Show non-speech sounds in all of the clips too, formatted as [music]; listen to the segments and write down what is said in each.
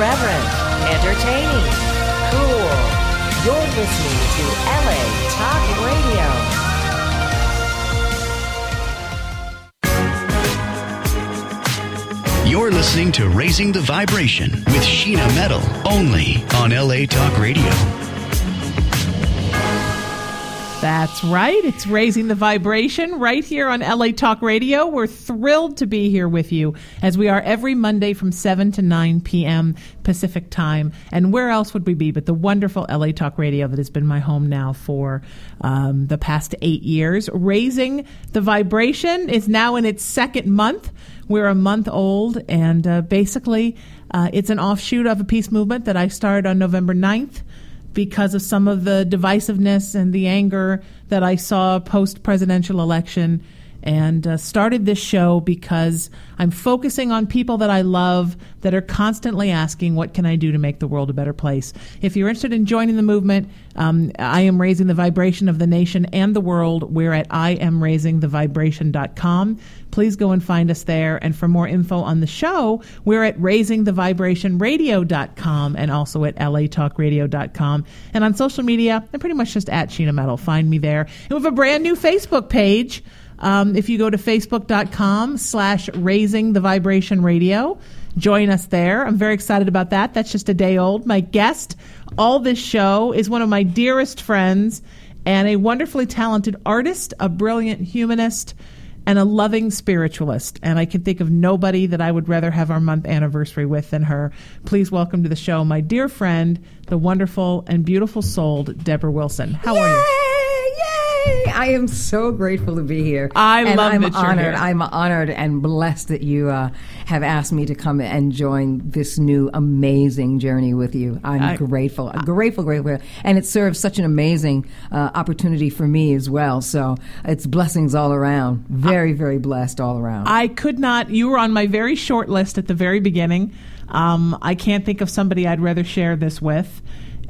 Irreverent, entertaining, cool. You're listening to LA Talk Radio. You're listening to Raising the Vibration with Sheena Metal, only on LA Talk Radio. That's right. It's raising the vibration right here on LA Talk Radio. We're thrilled to be here with you as we are every Monday from 7 to 9 p.m. Pacific time. And where else would we be but the wonderful LA Talk Radio that has been my home now for um, the past eight years? Raising the vibration is now in its second month. We're a month old, and uh, basically, uh, it's an offshoot of a peace movement that I started on November 9th because of some of the divisiveness and the anger that I saw post presidential election and uh, started this show because I'm focusing on people that I love that are constantly asking, What can I do to make the world a better place? If you're interested in joining the movement, um, I am raising the vibration of the nation and the world. We're at IamRaisingTheVibration.com. Please go and find us there. And for more info on the show, we're at RaisingTheVibrationRadio.com and also at LATalkRadio.com. And on social media, I'm pretty much just at Sheena Metal. Find me there. And we have a brand new Facebook page. Um, if you go to facebook.com slash raising the vibration radio, join us there. I'm very excited about that. That's just a day old. My guest all this show is one of my dearest friends and a wonderfully talented artist, a brilliant humanist, and a loving spiritualist. And I can think of nobody that I would rather have our month anniversary with than her. Please welcome to the show my dear friend, the wonderful and beautiful souled Deborah Wilson. How Yay! are you? Yay! I am so grateful to be here. I and love I'm that you're honored. here. I'm honored and blessed that you uh, have asked me to come and join this new amazing journey with you. I'm I- grateful, grateful, grateful, and it serves such an amazing uh, opportunity for me as well. So it's blessings all around. Very, very blessed all around. I could not. You were on my very short list at the very beginning. Um, I can't think of somebody I'd rather share this with.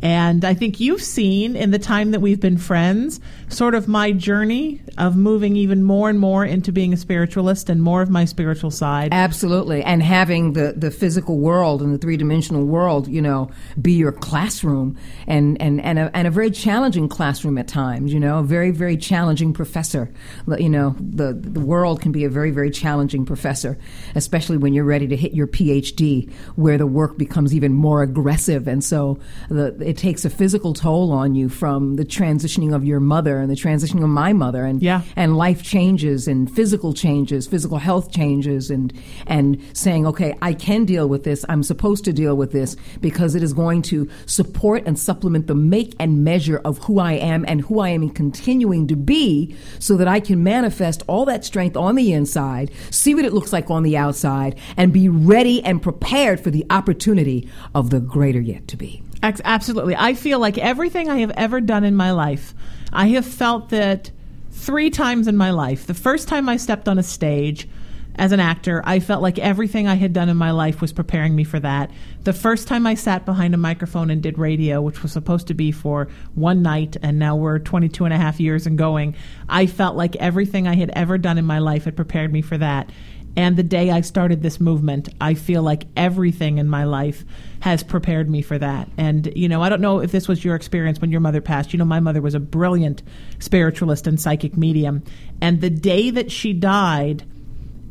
And I think you've seen in the time that we've been friends sort of my journey of moving even more and more into being a spiritualist and more of my spiritual side. Absolutely. And having the, the physical world and the three dimensional world, you know, be your classroom and, and, and, a, and a very challenging classroom at times, you know, a very, very challenging professor. You know, the, the world can be a very, very challenging professor, especially when you're ready to hit your PhD, where the work becomes even more aggressive. And so the, it takes a physical toll on you from the transitioning of your mother and the transitioning of my mother and Yeah. and life changes and physical changes, physical health changes, and and saying, okay, I can deal with this. I'm supposed to deal with this because it is going to support and supplement the make and measure of who I am and who I am continuing to be, so that I can manifest all that strength on the inside, see what it looks like on the outside, and be ready and prepared for the opportunity of the greater yet to be. Absolutely. I feel like everything I have ever done in my life, I have felt that three times in my life. The first time I stepped on a stage as an actor, I felt like everything I had done in my life was preparing me for that. The first time I sat behind a microphone and did radio, which was supposed to be for one night, and now we're 22 and a half years and going, I felt like everything I had ever done in my life had prepared me for that. And the day I started this movement, I feel like everything in my life has prepared me for that. And, you know, I don't know if this was your experience when your mother passed. You know, my mother was a brilliant spiritualist and psychic medium. And the day that she died,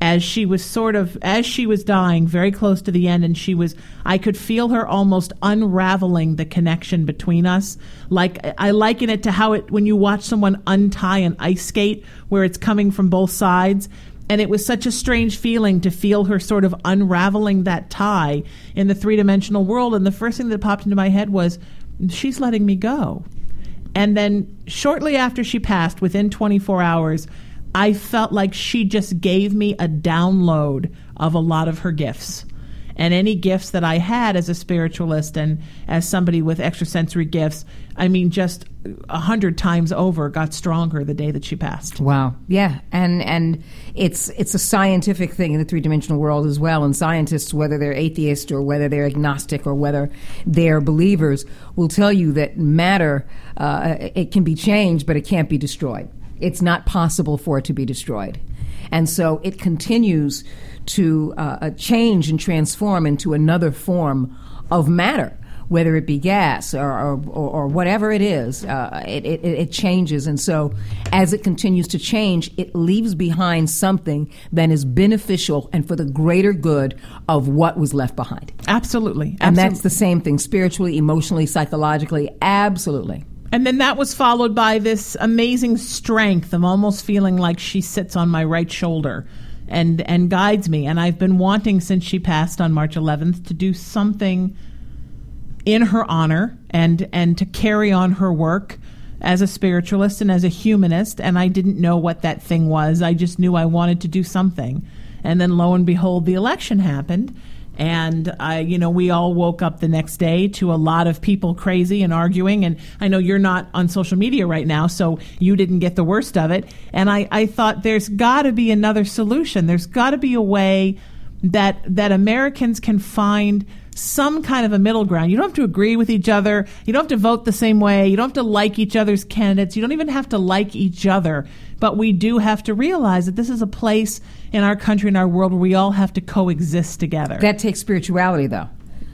as she was sort of as she was dying very close to the end and she was i could feel her almost unraveling the connection between us like i liken it to how it when you watch someone untie an ice skate where it's coming from both sides and it was such a strange feeling to feel her sort of unraveling that tie in the three-dimensional world and the first thing that popped into my head was she's letting me go and then shortly after she passed, within 24 hours, I felt like she just gave me a download of a lot of her gifts. And any gifts that I had as a spiritualist and as somebody with extrasensory gifts, I mean, just a hundred times over got stronger the day that she passed. Wow. Yeah, and and it's it's a scientific thing in the three dimensional world as well. And scientists, whether they're atheist or whether they're agnostic or whether they're believers, will tell you that matter uh, it can be changed, but it can't be destroyed. It's not possible for it to be destroyed, and so it continues to uh, change and transform into another form of matter whether it be gas or, or, or whatever it is, uh, it, it, it, changes. And so, as it continues to change, it leaves behind something that is beneficial and for the greater good of what was left behind. Absolutely. And that's the same thing spiritually, emotionally, psychologically. Absolutely. And then that was followed by this amazing strength of almost feeling like she sits on my right shoulder and and guides me. And I've been wanting since she passed on March 11th to do something in her honor and and to carry on her work as a spiritualist and as a humanist and I didn't know what that thing was. I just knew I wanted to do something. And then lo and behold the election happened and I you know we all woke up the next day to a lot of people crazy and arguing and I know you're not on social media right now so you didn't get the worst of it and I I thought there's got to be another solution. There's got to be a way that that Americans can find some kind of a middle ground. You don't have to agree with each other. You don't have to vote the same way. You don't have to like each other's candidates. You don't even have to like each other. But we do have to realize that this is a place in our country and our world where we all have to coexist together. That takes spirituality, though.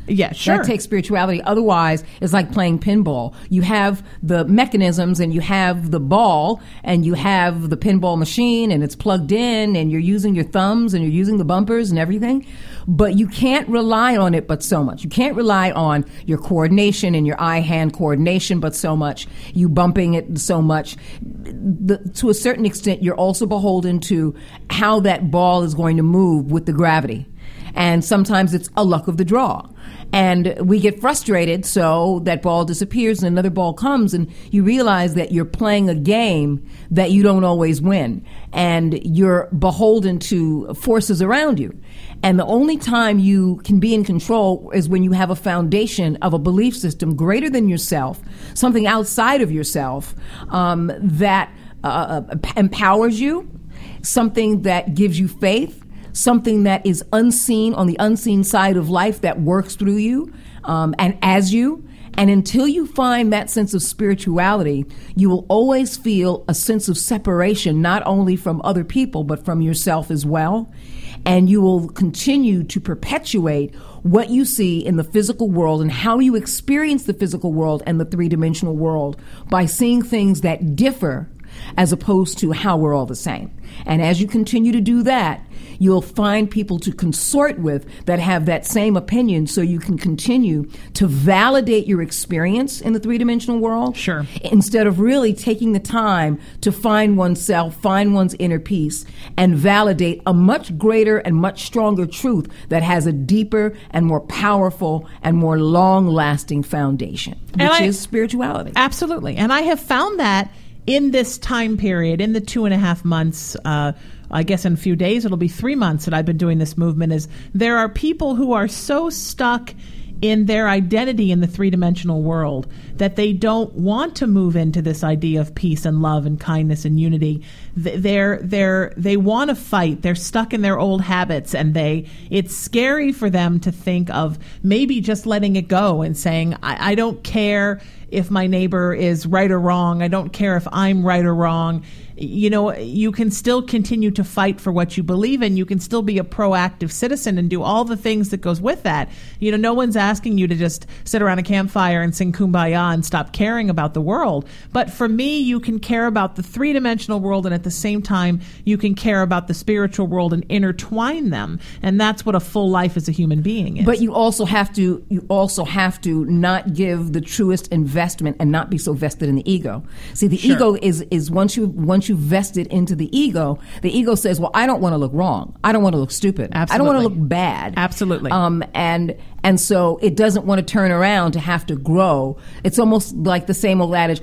Yeah, sure. That takes spirituality. Otherwise, it's like playing pinball. You have the mechanisms and you have the ball and you have the pinball machine and it's plugged in and you're using your thumbs and you're using the bumpers and everything. But you can't rely on it but so much. You can't rely on your coordination and your eye hand coordination but so much. You bumping it so much. The, to a certain extent, you're also beholden to how that ball is going to move with the gravity. And sometimes it's a luck of the draw. And we get frustrated so that ball disappears and another ball comes and you realize that you're playing a game that you don't always win. And you're beholden to forces around you. And the only time you can be in control is when you have a foundation of a belief system greater than yourself something outside of yourself um, that uh, uh empowers you something that gives you faith something that is unseen on the unseen side of life that works through you um, and as you. And until you find that sense of spirituality, you will always feel a sense of separation, not only from other people, but from yourself as well. And you will continue to perpetuate what you see in the physical world and how you experience the physical world and the three dimensional world by seeing things that differ as opposed to how we're all the same. And as you continue to do that, you'll find people to consort with that have that same opinion so you can continue to validate your experience in the three dimensional world. Sure. Instead of really taking the time to find oneself, find one's inner peace, and validate a much greater and much stronger truth that has a deeper and more powerful and more long lasting foundation, which I, is spirituality. Absolutely. And I have found that in this time period, in the two and a half months, uh, I guess in a few days it'll be three months that I've been doing this movement, is there are people who are so stuck in their identity in the three dimensional world that they don't want to move into this idea of peace and love and kindness and unity. They're they're they want to fight. They're stuck in their old habits, and they it's scary for them to think of maybe just letting it go and saying I, I don't care if my neighbor is right or wrong. I don't care if I'm right or wrong you know, you can still continue to fight for what you believe in. You can still be a proactive citizen and do all the things that goes with that. You know, no one's asking you to just sit around a campfire and sing kumbaya and stop caring about the world. But for me, you can care about the three dimensional world and at the same time, you can care about the spiritual world and intertwine them. And that's what a full life as a human being is. But you also have to, you also have to not give the truest investment and not be so vested in the ego. See, the sure. ego is, is once you, once once you vest it into the ego, the ego says, "Well, I don't want to look wrong. I don't want to look stupid. Absolutely. I don't want to look bad. Absolutely. Um, and and so it doesn't want to turn around to have to grow. It's almost like the same old adage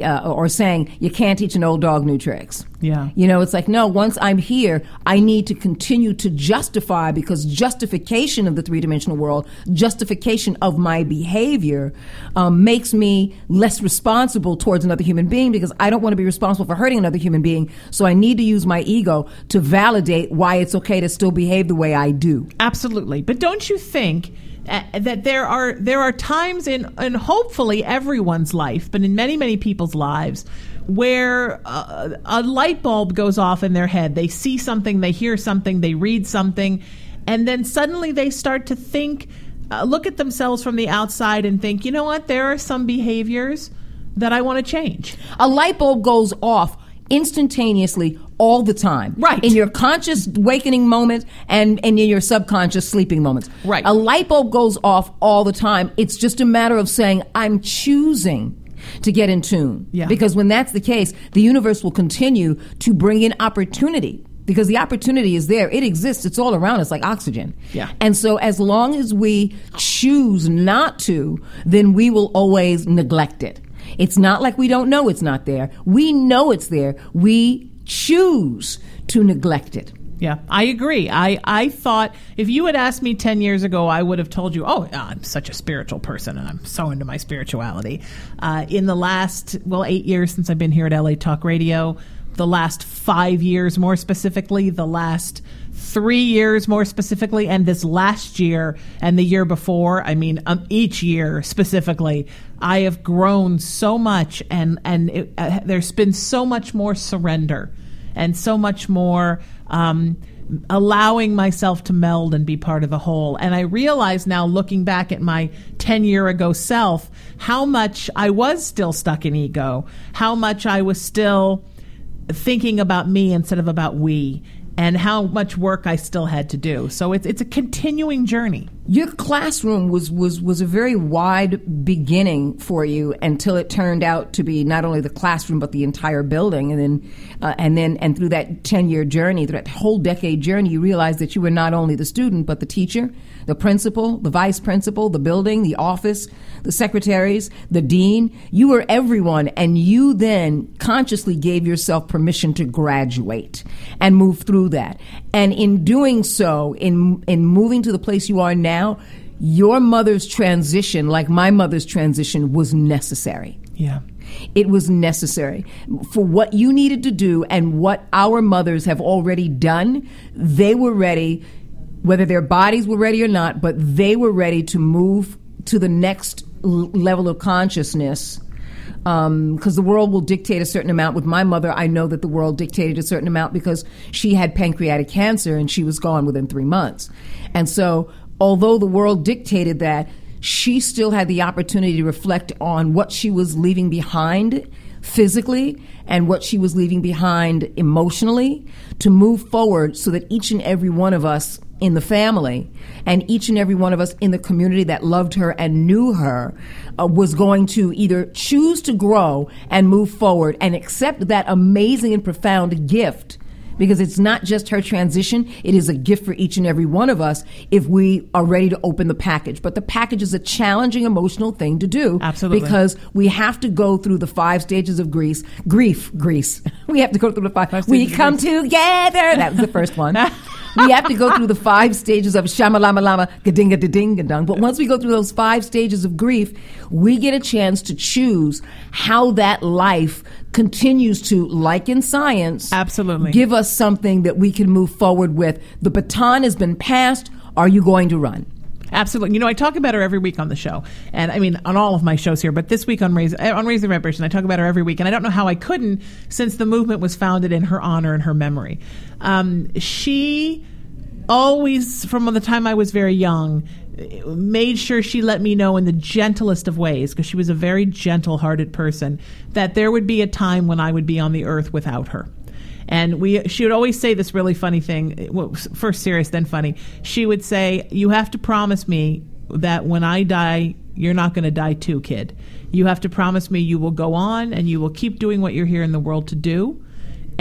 uh, or saying, you can't teach an old dog new tricks. Yeah. You know, it's like, no, once I'm here, I need to continue to justify because justification of the three dimensional world, justification of my behavior, um, makes me less responsible towards another human being because I don't want to be responsible for hurting another human being. So I need to use my ego to validate why it's okay to still behave the way I do. Absolutely. But don't you think? Uh, that there are there are times in and hopefully everyone's life, but in many many people's lives where uh, a light bulb goes off in their head. They see something, they hear something, they read something, and then suddenly they start to think uh, look at themselves from the outside and think, you know what, there are some behaviors that I want to change. A light bulb goes off instantaneously all the time. Right. In your conscious awakening moments and, and in your subconscious sleeping moments. Right. A light bulb goes off all the time. It's just a matter of saying, I'm choosing to get in tune. Yeah. Because when that's the case, the universe will continue to bring in opportunity. Because the opportunity is there. It exists. It's all around us like oxygen. Yeah. And so as long as we choose not to, then we will always neglect it. It's not like we don't know it's not there. We know it's there. We choose to neglect it. Yeah, I agree. I, I thought if you had asked me 10 years ago, I would have told you, oh, I'm such a spiritual person and I'm so into my spirituality. Uh, in the last, well, eight years since I've been here at LA Talk Radio, the last five years more specifically, the last three years more specifically, and this last year and the year before, I mean, um, each year specifically, I have grown so much and, and it, uh, there's been so much more surrender and so much more um, allowing myself to meld and be part of the whole. And I realize now, looking back at my 10 year ago self, how much I was still stuck in ego, how much I was still thinking about me instead of about we. And how much work I still had to do. So it's it's a continuing journey. Your classroom was, was, was a very wide beginning for you until it turned out to be not only the classroom but the entire building, and then uh, and then and through that ten year journey, through that whole decade journey, you realized that you were not only the student but the teacher, the principal, the vice principal, the building, the office, the secretaries, the dean. You were everyone, and you then consciously gave yourself permission to graduate and move through that. And in doing so, in in moving to the place you are now, your mother's transition, like my mother's transition, was necessary. Yeah. It was necessary for what you needed to do and what our mothers have already done. They were ready, whether their bodies were ready or not, but they were ready to move to the next l- level of consciousness. Um, because the world will dictate a certain amount. With my mother, I know that the world dictated a certain amount because she had pancreatic cancer and she was gone within three months. And so, although the world dictated that, she still had the opportunity to reflect on what she was leaving behind physically and what she was leaving behind emotionally to move forward so that each and every one of us in the family and each and every one of us in the community that loved her and knew her uh, was going to either choose to grow and move forward and accept that amazing and profound gift because it's not just her transition, it is a gift for each and every one of us if we are ready to open the package. But the package is a challenging emotional thing to do. Absolutely. Because we have to go through the five stages of grief. Grief, grease. [laughs] We have to go through the five. Five we come together. That was the first one. [laughs] we have to go through the five stages of shamalama lama, gadinga ding gadung. But once we go through those five stages of grief, we get a chance to choose how that life continues to, like in science, Absolutely. give us something that we can move forward with. The baton has been passed. Are you going to run? Absolutely. You know, I talk about her every week on the show, and I mean on all of my shows here. But this week on Raise on Raise the Vibration, I talk about her every week, and I don't know how I couldn't since the movement was founded in her honor and her memory. Um, she always, from the time I was very young, made sure she let me know in the gentlest of ways, because she was a very gentle-hearted person, that there would be a time when I would be on the earth without her. And we, she would always say this really funny thing. First serious, then funny. She would say, "You have to promise me that when I die, you're not going to die too, kid. You have to promise me you will go on and you will keep doing what you're here in the world to do."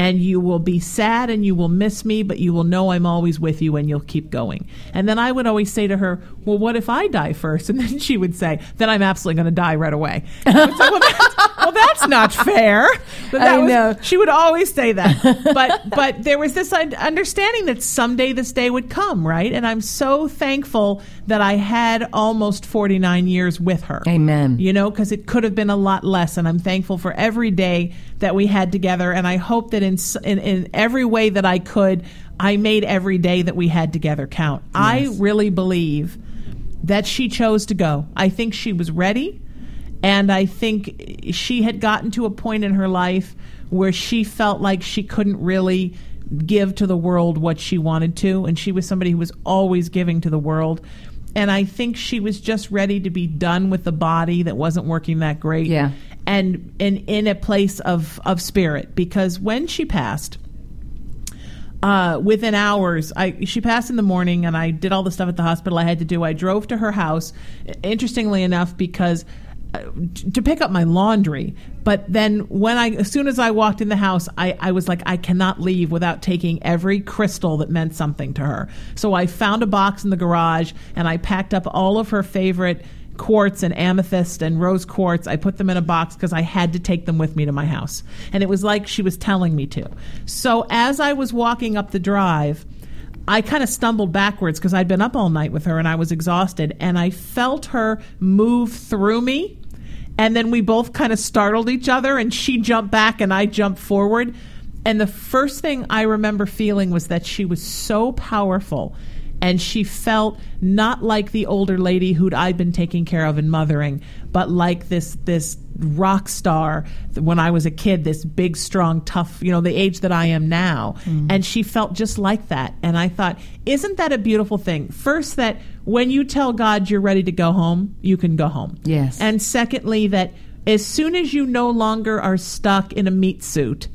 And you will be sad and you will miss me, but you will know I'm always with you and you'll keep going. And then I would always say to her, Well, what if I die first? [laughs] And then she would say, Then I'm absolutely going to die right away. Say, well, that's, well, that's not fair. But that I was- know. She would always say that. [laughs] But, but there was this understanding that someday this day would come, right? And I'm so thankful that I had almost 49 years with her Amen. you know, because it could have been a lot less. And I'm thankful for every day that we had together. And I hope that in, in, in every way that I could, I made every day that we had together count. I really believe that she chose to go. I think she was ready. And I think she had gotten to a point in her life where she felt like she couldn't really give to the world what she wanted to. And she was somebody who was always giving to the world. and I think she was just ready to be done with the body that wasn't working that great. Yeah. And and in a place of of spirit because when she passed uh, within hours, I she passed in the morning, and I did all the stuff at the hospital I had to do. I drove to her house, interestingly enough, because uh, to pick up my laundry. But then when I, as soon as I walked in the house, I, I was like, I cannot leave without taking every crystal that meant something to her. So I found a box in the garage, and I packed up all of her favorite quartz and amethyst and rose quartz. I put them in a box because I had to take them with me to my house. And it was like she was telling me to. So as I was walking up the drive, I kind of stumbled backwards because I'd been up all night with her and I was exhausted. And I felt her move through me. And then we both kind of startled each other, and she jumped back and I jumped forward. And the first thing I remember feeling was that she was so powerful and she felt not like the older lady who'd I'd been taking care of and mothering, but like this this rock star when I was a kid, this big, strong, tough, you know, the age that I am now. Mm. And she felt just like that. And I thought, isn't that a beautiful thing? First, that when you tell God you're ready to go home, you can go home. Yes. And secondly, that as soon as you no longer are stuck in a meat suit,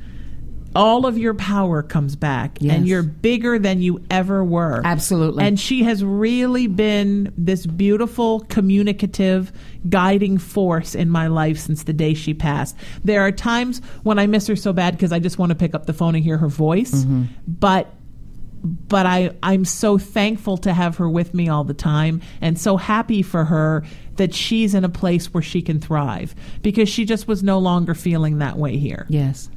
all of your power comes back Yes. and you're bigger than you ever were. Absolutely. And she has really been this beautiful, communicative, guiding force in my life since the day she passed. There are times when I miss her so bad because I just want to pick up the phone and hear her voice. Mm-hmm. But but I, I'm so thankful to have her with me all the time and so happy for her that she's in a place where she can thrive because she just was no longer feeling that way here yes.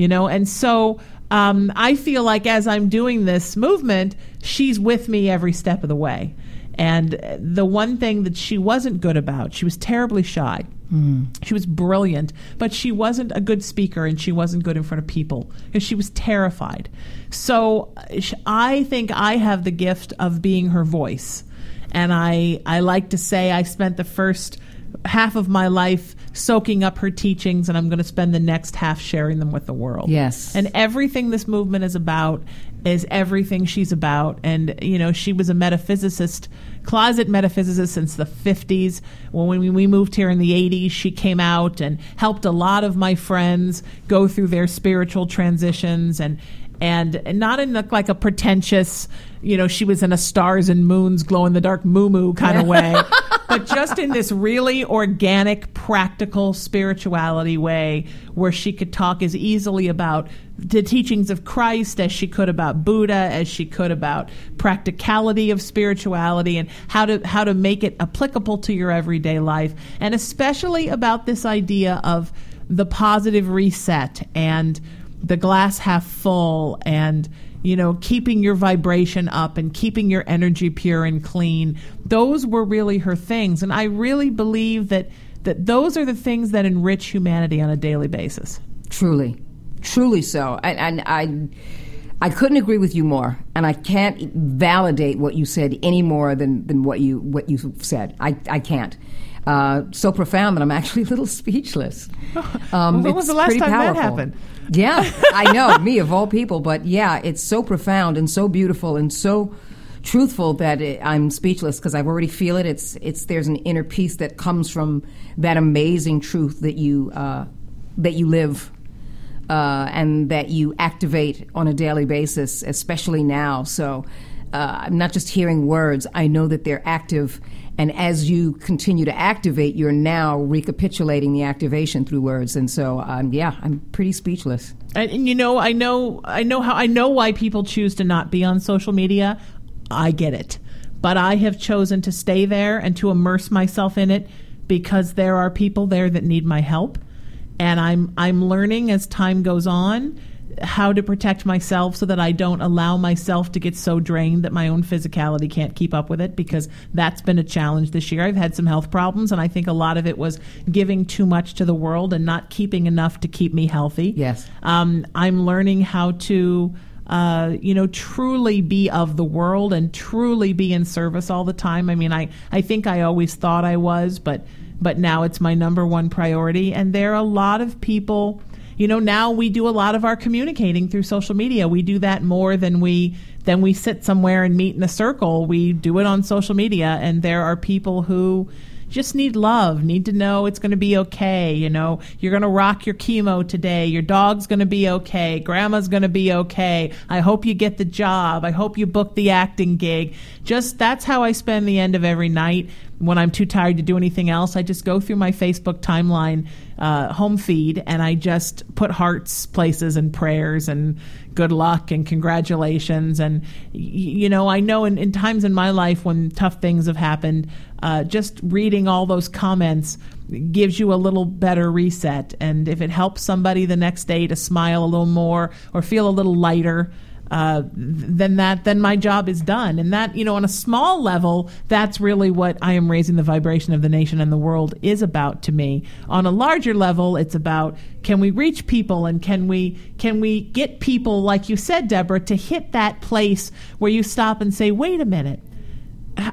You know? And so um, i feel like as i'm doing this movement she's with me every step of the way. And uh, the one thing that she wasn't good about she was terribly shy. She was brilliant but she wasn't a good speaker and she wasn't good in front of people because she was terrified. So uh, i think i have the gift of being her voice. And i i like to say i spent the first half of my life soaking up her teachings and i'm going to spend the next half sharing them with the world. Yes. and everything this movement is about is everything she's about. And you know she was a metaphysicist closet metaphysicist since the 50s when we, we moved here in the 80s she came out and helped a lot of my friends go through their spiritual transitions and and not in a, like a pretentious you know she was in a stars and moons glow in the dark moo moo kind of way [laughs] but just in this really organic, practical spirituality way where she could talk as easily about the teachings of Christ as she could about Buddha, as she could about practicality of spirituality and how to how to make it applicable to your everyday life, and especially about this idea of the positive reset and the glass half full and you know, keeping your vibration up and keeping your energy pure and clean. Those were really her things. And I really believe that, that those are the things that enrich humanity on a daily basis. Truly, truly so. And, and I, I couldn't agree with you more, and I can't validate what you said any more than, than what you what you said. I, I can't. Uh, so profound that I'm actually [laughs] a little speechless. [laughs] Um, When was the last time that happened? Yeah, I know, [laughs] me of all people, but yeah, it's so profound and so beautiful and so truthful that it, I'm speechless because I already feel it. It's it's there's an inner peace that comes from that amazing truth that you uh, that you live uh, and that you activate on a daily basis, especially now. So uh, I'm not just hearing words; I know that they're active. And as you continue to activate, you're now recapitulating the activation through words. And so, um, yeah, I'm pretty speechless. And, and you know, I know, I know how, I know why people choose to not be on social media. I get it, but I have chosen to stay there and to immerse myself in it because there are people there that need my help, and I'm I'm learning as time goes on how to protect myself so that I don't allow myself to get so drained that my own physicality can't keep up with it because that's been a challenge this year. I've had some health problems and I think a lot of it was giving too much to the world and not keeping enough to keep me healthy. Yes. Um, I'm learning how to uh, you know, truly be of the world and truly be in service all the time. I mean, I, I think I always thought I was, but but now it's my number one priority. And there are a lot of people, you know, now we do a lot of our communicating through social media. We do that more than we than we sit somewhere and meet in a circle. We do it on social media, and there are people who just need love, need to know it's going to be okay. You know, you're going to rock your chemo today. Your dog's going to be okay. Grandma's going to be okay. I hope you get the job. I hope you book the acting gig. Just that's how I spend the end of every night when I'm too tired to do anything else. I just go through my Facebook timeline, uh, home feed, and I just put hearts, places, and prayers and good luck and congratulations. And, you know, I know in, in times in my life when tough things have happened, uh, just reading all those comments gives you a little better reset. And if it helps somebody the next day to smile a little more or feel a little lighter, uh, then that then my job is done. And that you know, on a small level, that's really what I am raising the vibration of the nation and the world is about to me. On a larger level, it's about can we reach people and can we can we get people like you said, Deborah, to hit that place where you stop and say, wait a minute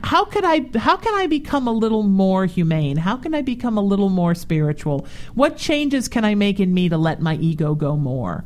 how could I how can I become a little more humane? How can I become a little more spiritual? What changes can I make in me to let my ego go more?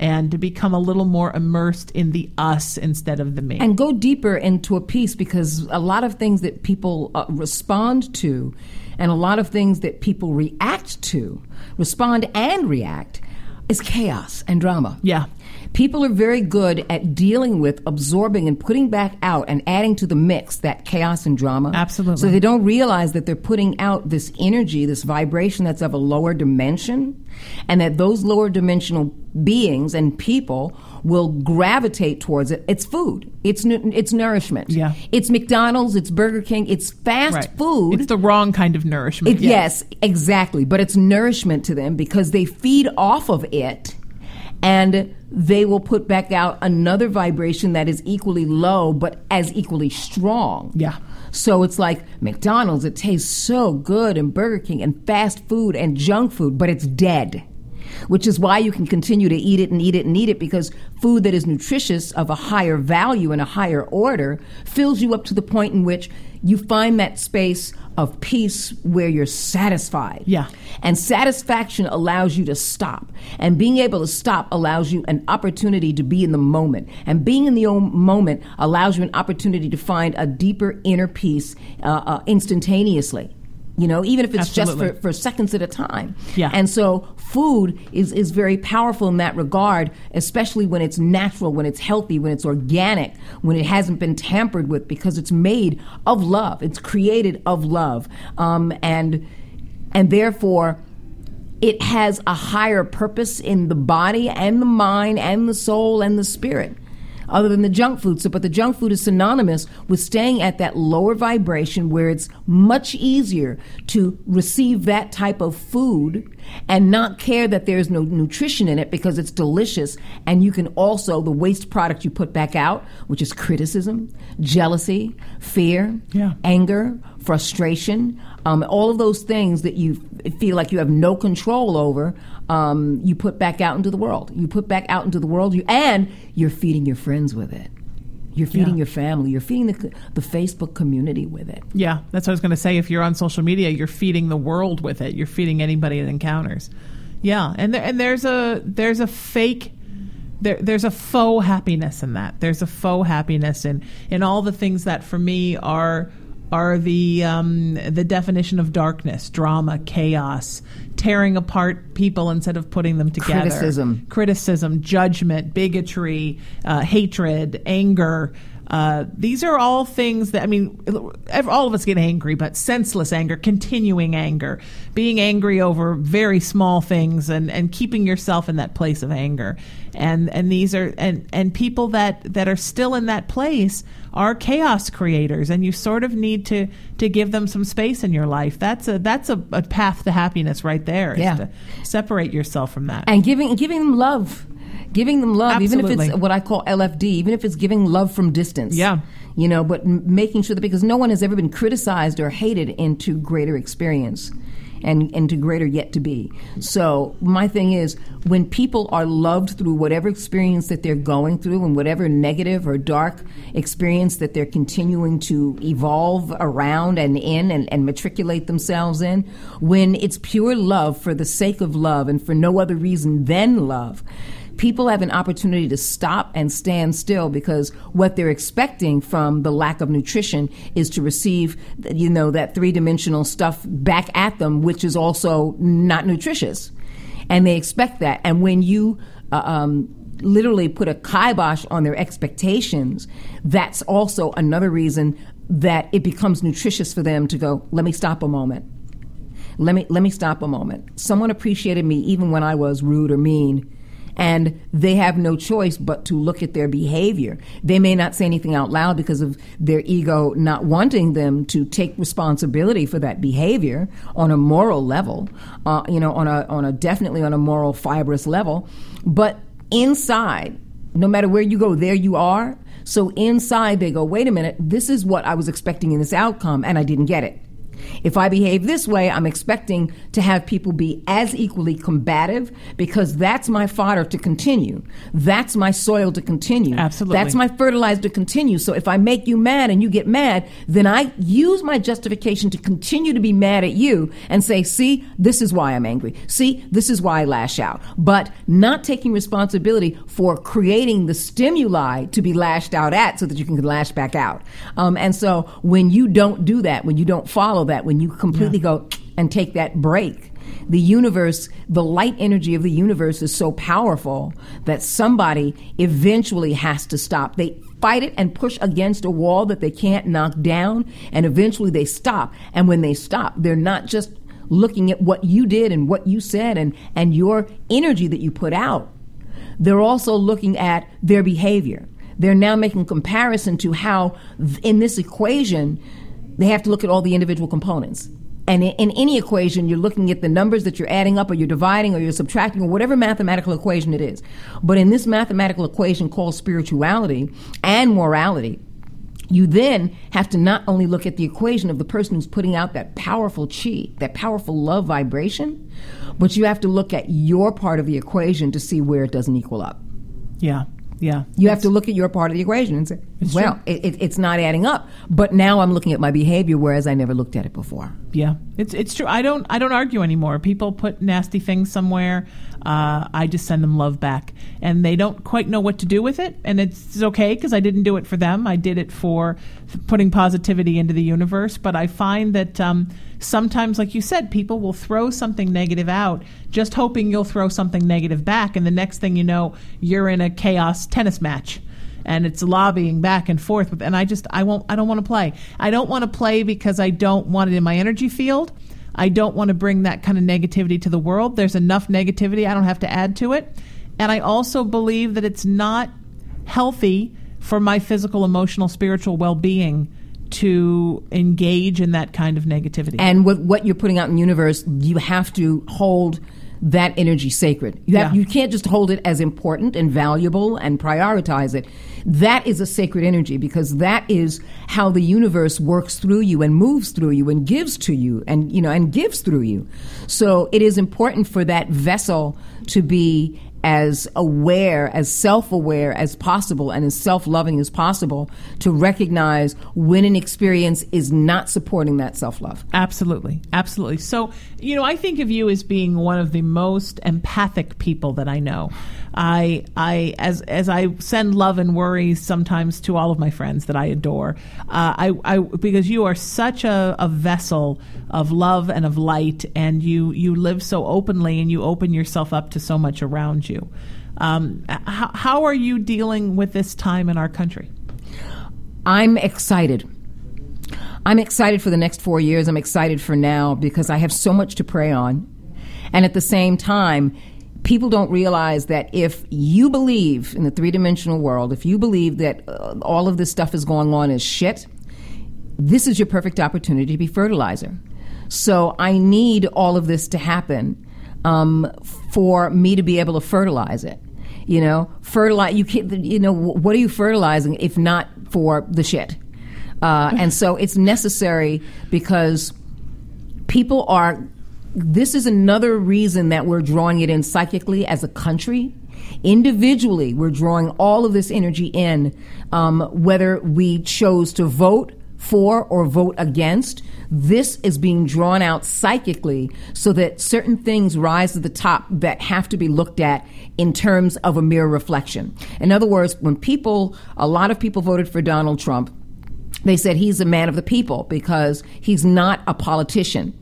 And to become a little more immersed in the us instead of the me. And go deeper into a peace because a lot of things that people uh, respond to and a lot of things that people react to, respond and react, is chaos and drama. Yeah. People are very good at dealing with, absorbing, and putting back out and adding to the mix that chaos and drama. Absolutely. So they don't realize that they're putting out this energy, this vibration that's of a lower dimension, and that those lower dimensional beings and people will gravitate towards it. It's food. It's nu- it's nourishment. Yeah. It's McDonald's. It's Burger King. It's fast Right. food. It's the wrong kind of nourishment. It, yes. exactly. But it's nourishment to them because they feed off of it and they will put back out another vibration that is equally low but as equally strong. Yeah. So it's like McDonald's, it tastes so good, and Burger King, and fast food and junk food, but it's dead. Which is why you can continue to eat it and eat it and eat it because food that is nutritious of a higher value and a higher order fills you up to the point in which you find that space of peace where you're satisfied. Yeah. And satisfaction allows you to stop. And being able to stop allows you an opportunity to be in the moment. And being in the moment allows you an opportunity to find a deeper inner peace uh, uh, instantaneously. You know, even if it's Absolutely. just for, for seconds at a time. Yeah. And so food is, is very powerful in that regard, especially when it's natural, when it's healthy, when it's organic, when it hasn't been tampered with because it's made of love. It's created of love. Um, and and therefore it has a higher purpose in the body and the mind and the soul and the spirit other than the junk food. So, but the junk food is synonymous with staying at that lower vibration where it's much easier to receive that type of food and not care that there's no nutrition in it because it's delicious. And you can also, the waste product you put back out, which is criticism, jealousy, fear, Yeah. anger, frustration, um, all of those things that you feel like you have no control over, um, you put back out into the world. You put back out into the world, you, and you're feeding your friends with it. You're feeding Yeah. your family. You're feeding the, the Facebook community with it. Yeah, that's what I was going to say. If you're on social media, you're feeding the world with it. You're feeding anybody it encounters. Yeah, and there, and there's a there's a fake there there's a faux happiness in that. There's a faux happiness in in all the things that for me are are the um, the definition of darkness, drama, chaos, tearing apart people instead of putting them together. Criticism. criticism, judgment, bigotry, uh, hatred, anger. Uh, these are all things that I mean, all of us get angry, but senseless anger, continuing anger, being angry over very small things, and, and keeping yourself in that place of anger, and and these are and and people that that are still in that place are chaos creators, and you sort of need to to give them some space in your life. That's a that's a, a path to happiness right there. Yeah. to separate yourself from that. And giving giving them love. Giving them love, even if it's what I call LFD, even if it's giving love from distance. Yeah. You know, but m- making sure that because no one has ever been criticized or hated into greater experience. and, and to greater yet to be. So my thing is when people are loved through whatever experience that they're going through and whatever negative or dark experience that they're continuing to evolve around and in and, and matriculate themselves in, when it's pure love for the sake of love and for no other reason than love, people have an opportunity to stop and stand still because what they're expecting from the lack of nutrition is to receive, you know, that three dimensional stuff back at them, which is also not nutritious. And they expect that. And when you, uh, um, literally put a kibosh on their expectations, that's also another reason that it becomes nutritious for them to go, let me stop a moment. Let me, let me stop a moment. Someone appreciated me even when I was rude or mean and they have no choice but to look at their behavior. They may not say anything out loud because of their ego not wanting them to take responsibility for that behavior on a moral level, uh, you know, on a, on a definitely on a moral fibrous level. But inside, no matter where you go, there you are. So inside, they go, wait a minute, this is what I was expecting in this outcome, and I didn't get it. If I behave this way, I'm expecting to have people be as equally combative because that's my fodder to continue. That's my soil to continue. Absolutely. That's my fertilizer to continue. So if I make you mad and you get mad, then I use my justification to continue to be mad at you and say, see, this is why I'm angry. See, this is why I lash out. But not taking responsibility for creating the stimuli to be lashed out at so that you can lash back out. Um, and so when you don't do that, when you don't follow that, when you completely yeah. go and take that break. The universe, the light energy of the universe is so powerful that somebody eventually has to stop. They fight it and push against a wall that they can't knock down, and eventually they stop. And when they stop, they're not just looking at what you did and what you said and, and your energy that you put out. They're also looking at their behavior. They're now making comparison to how, in this equation, they have to look at all the individual components. And in, in, any equation, you're looking at the numbers that you're adding up or you're dividing or you're subtracting or whatever mathematical equation it is. But in this mathematical equation called spirituality and morality, you then have to not only look at the equation of the person who's putting out that powerful chi, that powerful love vibration, but you have to look at your part of the equation to see where it doesn't equal up. Yeah. Yeah. You have to look at your part of the equation and say, well, it, it, it's not adding up. But now I'm looking at my behavior, whereas I never looked at it before. Yeah, it's it's true. I don't I don't argue anymore. People put nasty things somewhere. Uh, I just send them love back, and they don't quite know what to do with it. And it's okay because I didn't do it for them. I did it for putting positivity into the universe. But I find that um, sometimes, like you said, people will throw something negative out, just hoping you'll throw something negative back, and the next thing you know, you're in a chaos tennis match and it's lobbying back and forth and I just I won't I don't want to play. I don't want to play because I don't want it in my energy field. I don't want to bring that kind of negativity to the world. There's enough negativity. I don't have to add to it. And I also believe that it's not healthy for my physical, emotional, spiritual well-being to engage in that kind of negativity. And with what you're putting out in the universe, you have to hold that energy sacred. You have, Yeah. you can't just hold it as important and valuable and prioritize it. That is a sacred energy because that is how the universe works through you and moves through you and gives to you and you know and gives through you. So it is important for that vessel to be as aware, as self aware as possible, and as self loving as possible to recognize when an experience is not supporting that self love. Absolutely. Absolutely. So, you know, I think of you as being one of the most empathic people that I know. I, I, as, as I send love and worry sometimes to all of my friends that I adore, uh, I, I, because you are such a, a vessel of love and of light, and you, you live so openly and you open yourself up to so much around you. Um, how, how are you dealing with this time in our country? I'm excited. I'm excited for the next four years. I'm excited for now because I have so much to pray on. And at the same time, people don't realize that if you believe in the three dimensional world, if you believe that uh, all of this stuff is going on is shit, this is your perfect opportunity to be fertilizer. So I need all of this to happen um, for me to be able to fertilize it. You know, fertilize. You can't. You know, what are you fertilizing if not for the shit? Uh, and so it's necessary because people are this is another reason that we're drawing it in psychically as a country. Individually, we're drawing all of this energy in, um, whether we chose to vote for or vote against. This is being drawn out psychically so that certain things rise to the top that have to be looked at in terms of a mirror reflection. In other words, when people, a lot of people voted for Donald Trump, they said he's a man of the people because he's not a politician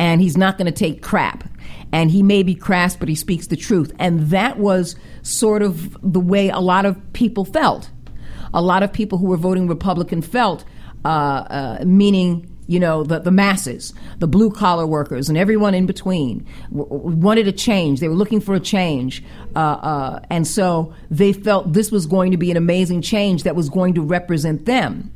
and he's not going to take crap. And he may be crass, but he speaks the truth. And that was sort of the way a lot of people felt. A lot of people who were voting Republican felt, uh, uh, meaning you know, the, the masses, the blue collar workers, and everyone in between w- wanted a change. They were looking for a change. Uh, uh, and so they felt this was going to be an amazing change that was going to represent them.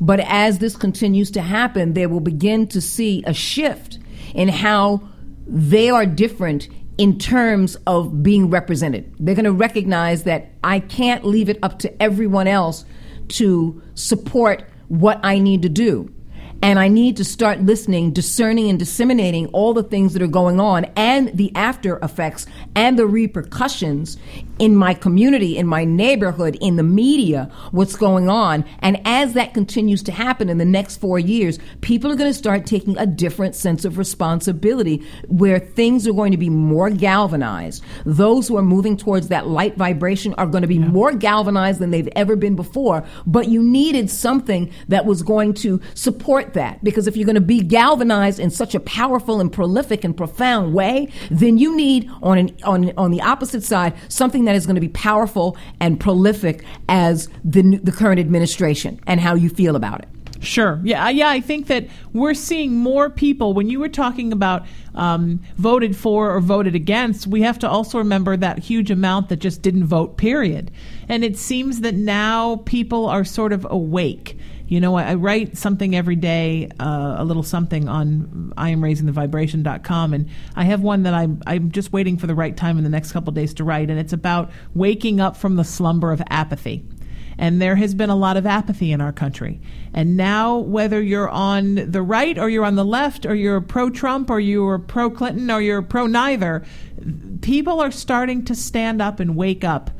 But as this continues to happen, they will begin to see a shift in how they are different in terms of being represented. They're going to recognize that I can't leave it up to everyone else to support what I need to do. And I need to start listening, discerning, and disseminating all the things that are going on and the after effects and the repercussions in my community, in my neighborhood, in the media, what's going on. And as that continues to happen in the next four years, people are going to start taking a different sense of responsibility where things are going to be more galvanized. Those who are moving towards that light vibration are going to be yeah. more galvanized than they've ever been before. But you needed something that was going to support that. Because if you're going to be galvanized in such a powerful and prolific and profound way, then you need on an, on, on the opposite side something that is going to be powerful and prolific as the, the current administration and how you feel about it. Sure. Yeah. Yeah. I think that we're seeing more people. When you were talking about um, voted for or voted against, we have to also remember that huge amount that just didn't vote. Period. And it seems that now people are sort of awake you know, I, I write something every day, uh, a little something on I am raising the vibration.com. And I have one that I'm, I'm just waiting for the right time in the next couple days to write. And it's about waking up from the slumber of apathy. And there has been a lot of apathy in our country. And now, whether you're on the right or you're on the left or you're pro Trump or you're pro Clinton or you're pro neither, people are starting to stand up and wake up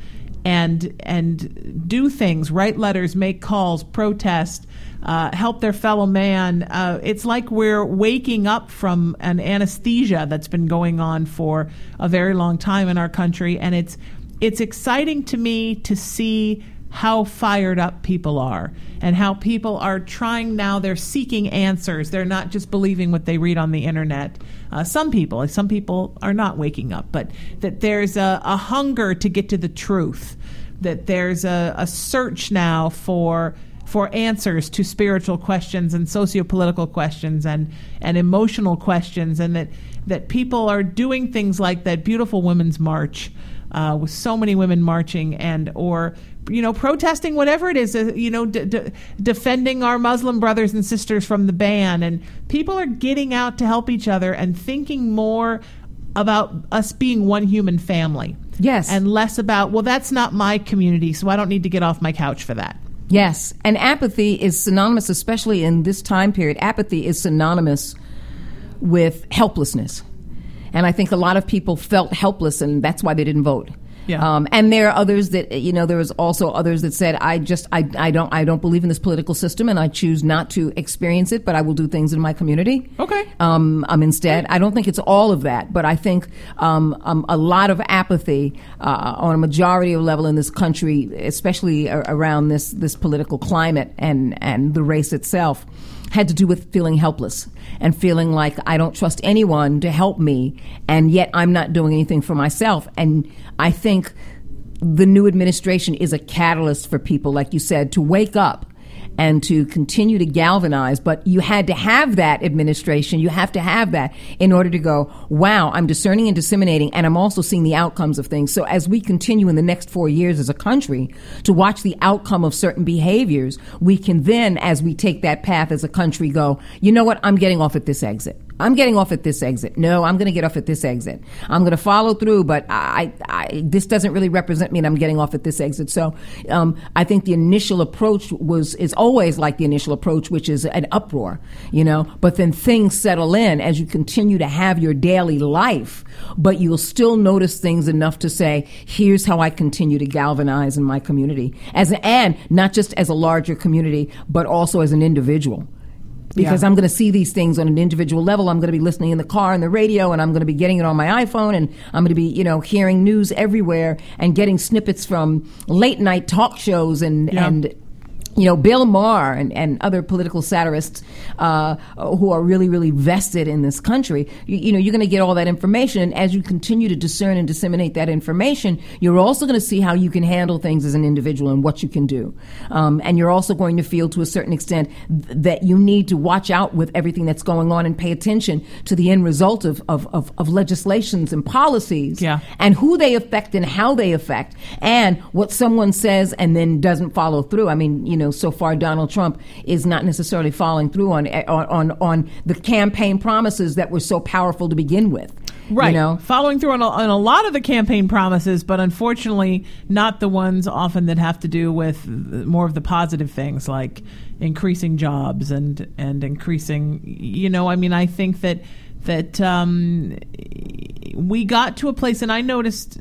and and do things, write letters, make calls, protest, uh, help their fellow man. Uh, it's like we're waking up from an anesthesia that's been going on for a very long time in our country, and it's it's exciting to me to see how fired up people are and how people are trying now. They're seeking answers. They're not just believing what they read on the internet uh, some people some people are not waking up but that there's a, a hunger to get to the truth that there's a, a search now for for answers to spiritual questions and socio-political questions and and emotional questions and that that people are doing things like that beautiful women's march uh, with so many women marching and or you know protesting whatever it is uh, you know d- d- defending our muslim brothers and sisters from the ban. And people are getting out to help each other and thinking more about us being one human family. Yes. And less about well that's not my community so i don't need to get off my couch for that. Yes. And apathy is synonymous especially in this time period apathy is synonymous with helplessness and I think a lot of people felt helpless, and that's why they didn't vote. Yeah. Um, and there are others that you know. There was also others that said, "I just I, I don't I don't believe in this political system, and I choose not to experience it, but I will do things in my community." Okay. Um, um instead, I don't think it's all of that, but I think um, um a lot of apathy uh, on a majority of level in this country, especially around this this political climate and and the race itself had to do with feeling helpless and feeling like I don't trust anyone to help me, and yet I'm not doing anything for myself. And I think the new administration is a catalyst for people, like you said, to wake up and to continue to galvanize. But you had to have that administration. You have to have that in order to go, wow, I'm discerning and disseminating, and I'm also seeing the outcomes of things. So as we continue in the next four years as a country to watch the outcome of certain behaviors, we can then, as we take that path as a country, go, you know what, I'm getting off at this exit. I'm getting off at this exit. No, I'm going to get off at this exit. I'm going to follow through, but I, I, this doesn't really represent me, and I'm getting off at this exit. So, um, I think the initial approach was is always like the initial approach, which is an uproar, you know. But then things settle in as you continue to have your daily life, but you'll still notice things enough to say, "Here's how I continue to galvanize in my community," as and not just as a larger community, but also as an individual because Yeah. I'm going to see these things on an individual level. I'm going to be listening in the car and the radio, and I'm going to be getting it on my iPhone, and I'm going to be, you know, hearing news everywhere and getting snippets from late night talk shows and Yeah. and. You know, Bill Maher and, and other political satirists uh, who are really, really vested in this country, you, you know, you're going to get all that information. And as you continue to discern and disseminate that information, you're also going to see how you can handle things as an individual and what you can do. Um, and you're also going to feel to a certain extent th- that you need to watch out with everything that's going on and pay attention to the end result of, of, of, of legislations and policies Yeah. and who they affect and how they affect and what someone says and then doesn't follow through. I mean, you know, so far Donald Trump is not necessarily following through on on on, on the campaign promises that were so powerful to begin with. Right. You know, Following through on a, on a lot of the campaign promises, but unfortunately not the ones often that have to do with more of the positive things like increasing jobs and, and increasing, you know, I mean, I think that, that um, we got to a place, and I noticed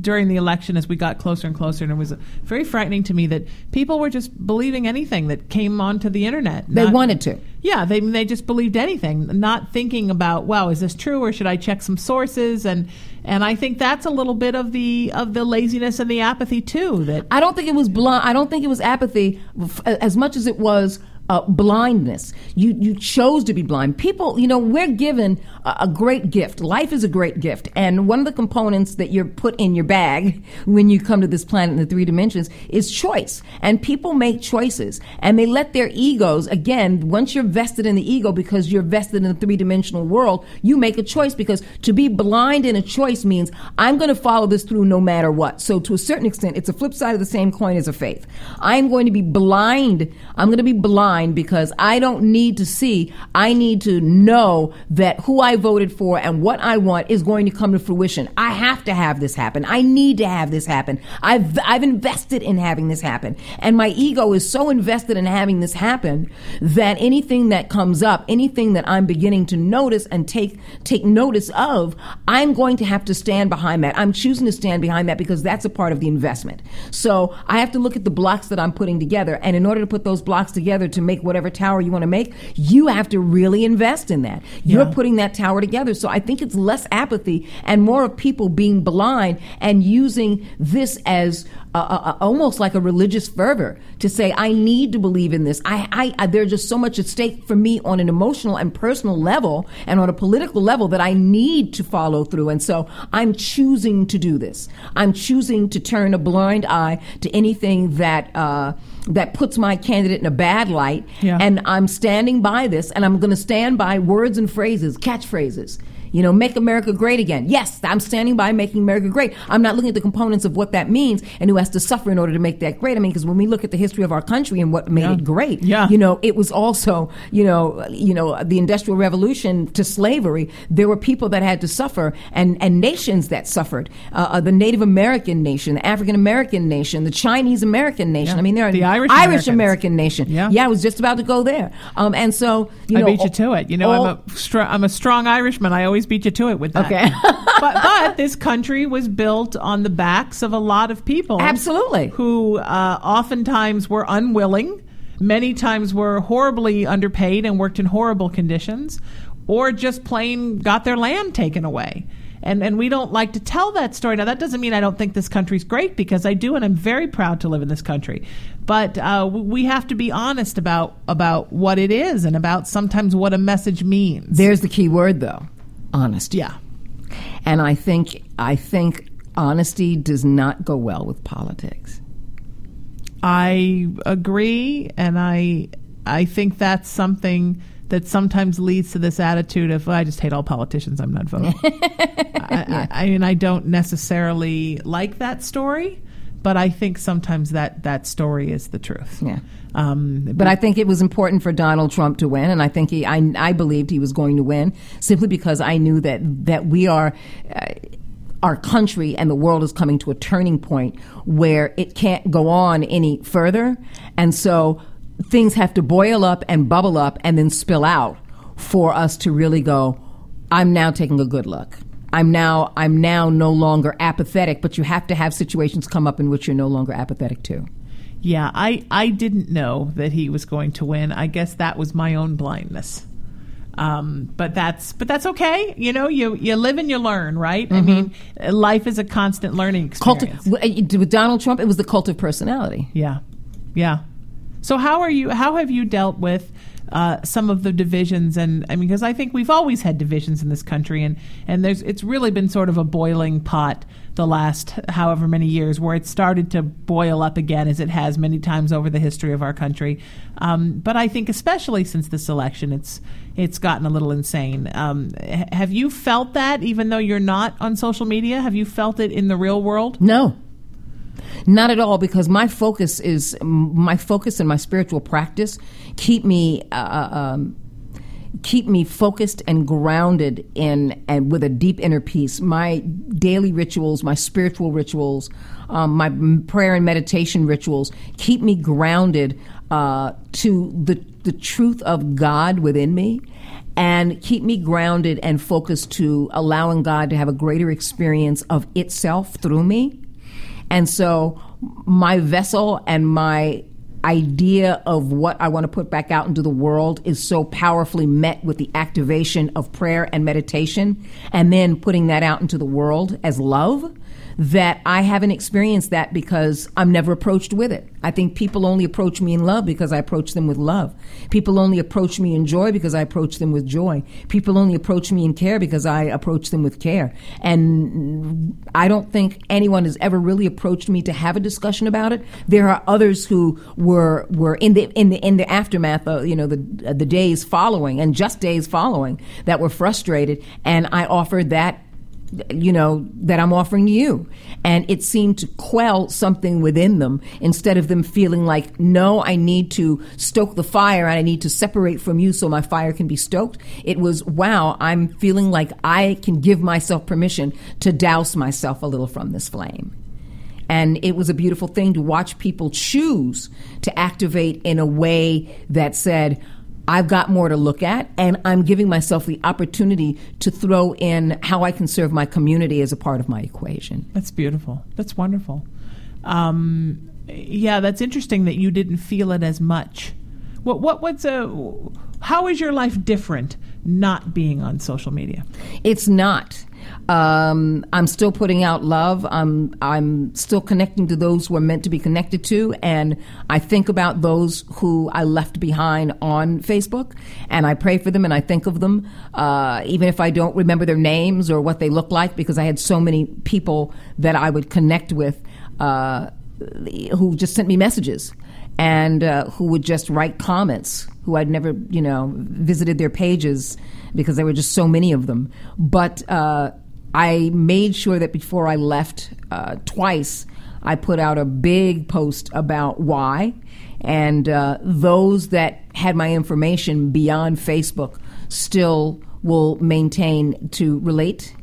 during the election as we got closer and closer, and it was very frightening to me that people were just believing anything that came onto the internet. they not- wanted to. yeah, they they just believed anything, not thinking about, wow, is this true or should I check some sources? And and I think that's a little bit of the of the laziness and the apathy too. That I don't think it was blind. I don't think it was apathy as much as it was uh, blindness. You you chose to be blind. People, you know, we're given a, a great gift. Life is a great gift, and one of the components that you're put in your bag when you come to this planet in the three dimensions is choice. And people make choices, and they let their egos again. Once you're vested in the ego, because you're vested in the three dimensional world, you make a choice. Because to be blind in a choice means I'm going to follow this through no matter what. So to a certain extent, it's a flip side of the same coin as a faith. I'm going to be blind. I'm going to be blind because I don't need to see. I need to know that who I voted for and what I want is going to come to fruition. I have to have this happen. I need to have this happen. I've, I've invested in having this happen. And my ego is so invested in having this happen that anything that comes up, anything that I'm beginning to notice and take, take notice of, I'm going to have to stand behind that. I'm choosing to stand behind that because that's a part of the investment. So I have to look at the blocks that I'm putting together. And in order to put those blocks together to make whatever tower you want to make, you have to really invest in that. You're Yeah. putting that tower together. So I think it's less apathy and more of people being blind and using this as a, a, almost like a religious fervor to say, I need to believe in this. I, I, I, there's just so much at stake for me on an emotional and personal level and on a political level that I need to follow through. And so I'm choosing to do this. I'm choosing to turn a blind eye to anything that, uh, that puts my candidate in a bad light. Yeah. And I'm standing by this, and I'm going to stand by words and phrases, catchphrases. You know, make America great again. Yes, I'm standing by making America great. I'm not looking at the components of what that means and who has to suffer in order to make that great. I mean, because when we look at the history of our country and what made Yeah. it great, Yeah. you know, it was also, you know, you know, the Industrial Revolution to slavery. There were people that had to suffer and and nations that suffered. Uh, uh, the Native American nation, the African American nation, the Chinese American nation. Yeah. I mean, there are The Irish, Irish American nation. Yeah. yeah, I was just about to go there. Um, and so you I know, beat you to it. You know, I'm a str- I'm a strong Irishman. I always beat you to it with that. Okay. [laughs] but but [laughs] this country was built on the backs of a lot of people. Absolutely. Who uh, oftentimes were unwilling, many times were horribly underpaid and worked in horrible conditions, or just plain got their land taken away. And, and we don't like to tell that story. Now, that doesn't mean I don't think this country's great because I do, and I'm very proud to live in this country. But uh, we have to be honest about, about what it is and about sometimes what a message means. There's the key word, though, honesty. yeah. And I think I think honesty does not go well with politics. I agree, and I I think that's something that sometimes leads to this attitude of "Well, I just hate all politicians. I'm not voting. [laughs] I, I, I mean, I don't necessarily like that story, but I think sometimes that that story is the truth. Yeah. Um, But I think it was important for Donald Trump to win, and I think he, I, I believed he was going to win simply because I knew that that we are. Uh, our country and the world is coming to a turning point where it can't go on any further. And so things have to boil up and bubble up and then spill out for us to really go, I'm now taking a good look. I'm now I'm now no longer apathetic, but you have to have situations come up in which you're no longer apathetic to. Yeah, I, I didn't know that he was going to win. I guess that was my own blindness. Um, but that's but that's okay. You know, you you live and you learn, right? I mean, life is a constant learning Cult experience. with Donald Trump, it was the cult of personality. Yeah, yeah. So how are you? How have you dealt with uh, some of the divisions? And I mean, because I think we've always had divisions in this country, and and there's it's really been sort of a boiling pot the last however many years, where it started to boil up again, as it has many times over the history of our country. Um, but I think especially since this election, it's it's gotten a little insane. Um, have you felt that, even though you're not on social media? Have you felt it in the real world? No. Not at all, because my focus is my focus and my spiritual practice keep me uh, um, keep me focused and grounded in and with a deep inner peace. My daily rituals, my spiritual rituals, um, my prayer and meditation rituals keep me grounded uh, to the the truth of God within me. And keep me grounded and focused to allowing God to have a greater experience of itself through me. And so my vessel and my idea of what I want to put back out into the world is so powerfully met with the activation of prayer and meditation and then putting that out into the world as love that I haven't experienced that because I'm never approached with it. I think people only approach me in love because I approach them with love. People only approach me in joy because I approach them with joy. People only approach me in care because I approach them with care. And I don't think anyone has ever really approached me to have a discussion about it. There are others who were were in the in the in the aftermath of you know the the days following and just days following that were frustrated, and I offered that you know, that I'm offering you. And it seemed to quell something within them instead of them feeling like, no, I need to stoke the fire and I need to separate from you so my fire can be stoked. It was, wow, I'm feeling like I can give myself permission to douse myself a little from this flame. And it was a beautiful thing to watch people choose to activate in a way that said, I've got more to look at, and I'm giving myself the opportunity to throw in how I can serve my community as a part of my equation. That's beautiful. That's wonderful. Um, yeah, that's interesting that you didn't feel it as much. What what what's a how is your life different not being on social media? It's not. Um, I'm still putting out love. I'm I'm still connecting to those who are meant to be connected to, and I think about those who I left behind on Facebook, and I pray for them and I think of them, uh, even if I don't remember their names or what they look like, because I had so many people that I would connect with uh, who just sent me messages and uh, who would just write comments who I'd never, you know, visited their pages because there were just so many of them. But uh, I made sure that before I left uh, twice, I put out a big post about why. And uh, those that had my information beyond Facebook still will maintain to relate.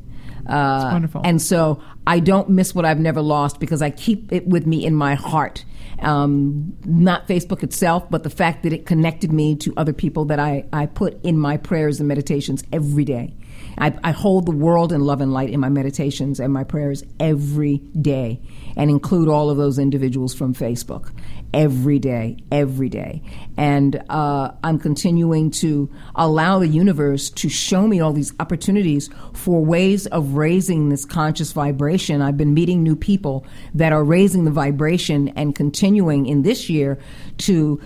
Uh, wonderful. And so I don't miss what I've never lost because I keep it with me in my heart. Um, not Facebook itself, but the fact that it connected me to other people that I, I put in my prayers and meditations every day. I, I hold the world in love and light in my meditations and my prayers every day and include all of those individuals from Facebook every day, every day. And uh, I'm continuing to allow the universe to show me all these opportunities for ways of raising this conscious vibration. I've been meeting new people that are raising the vibration and continuing in this year to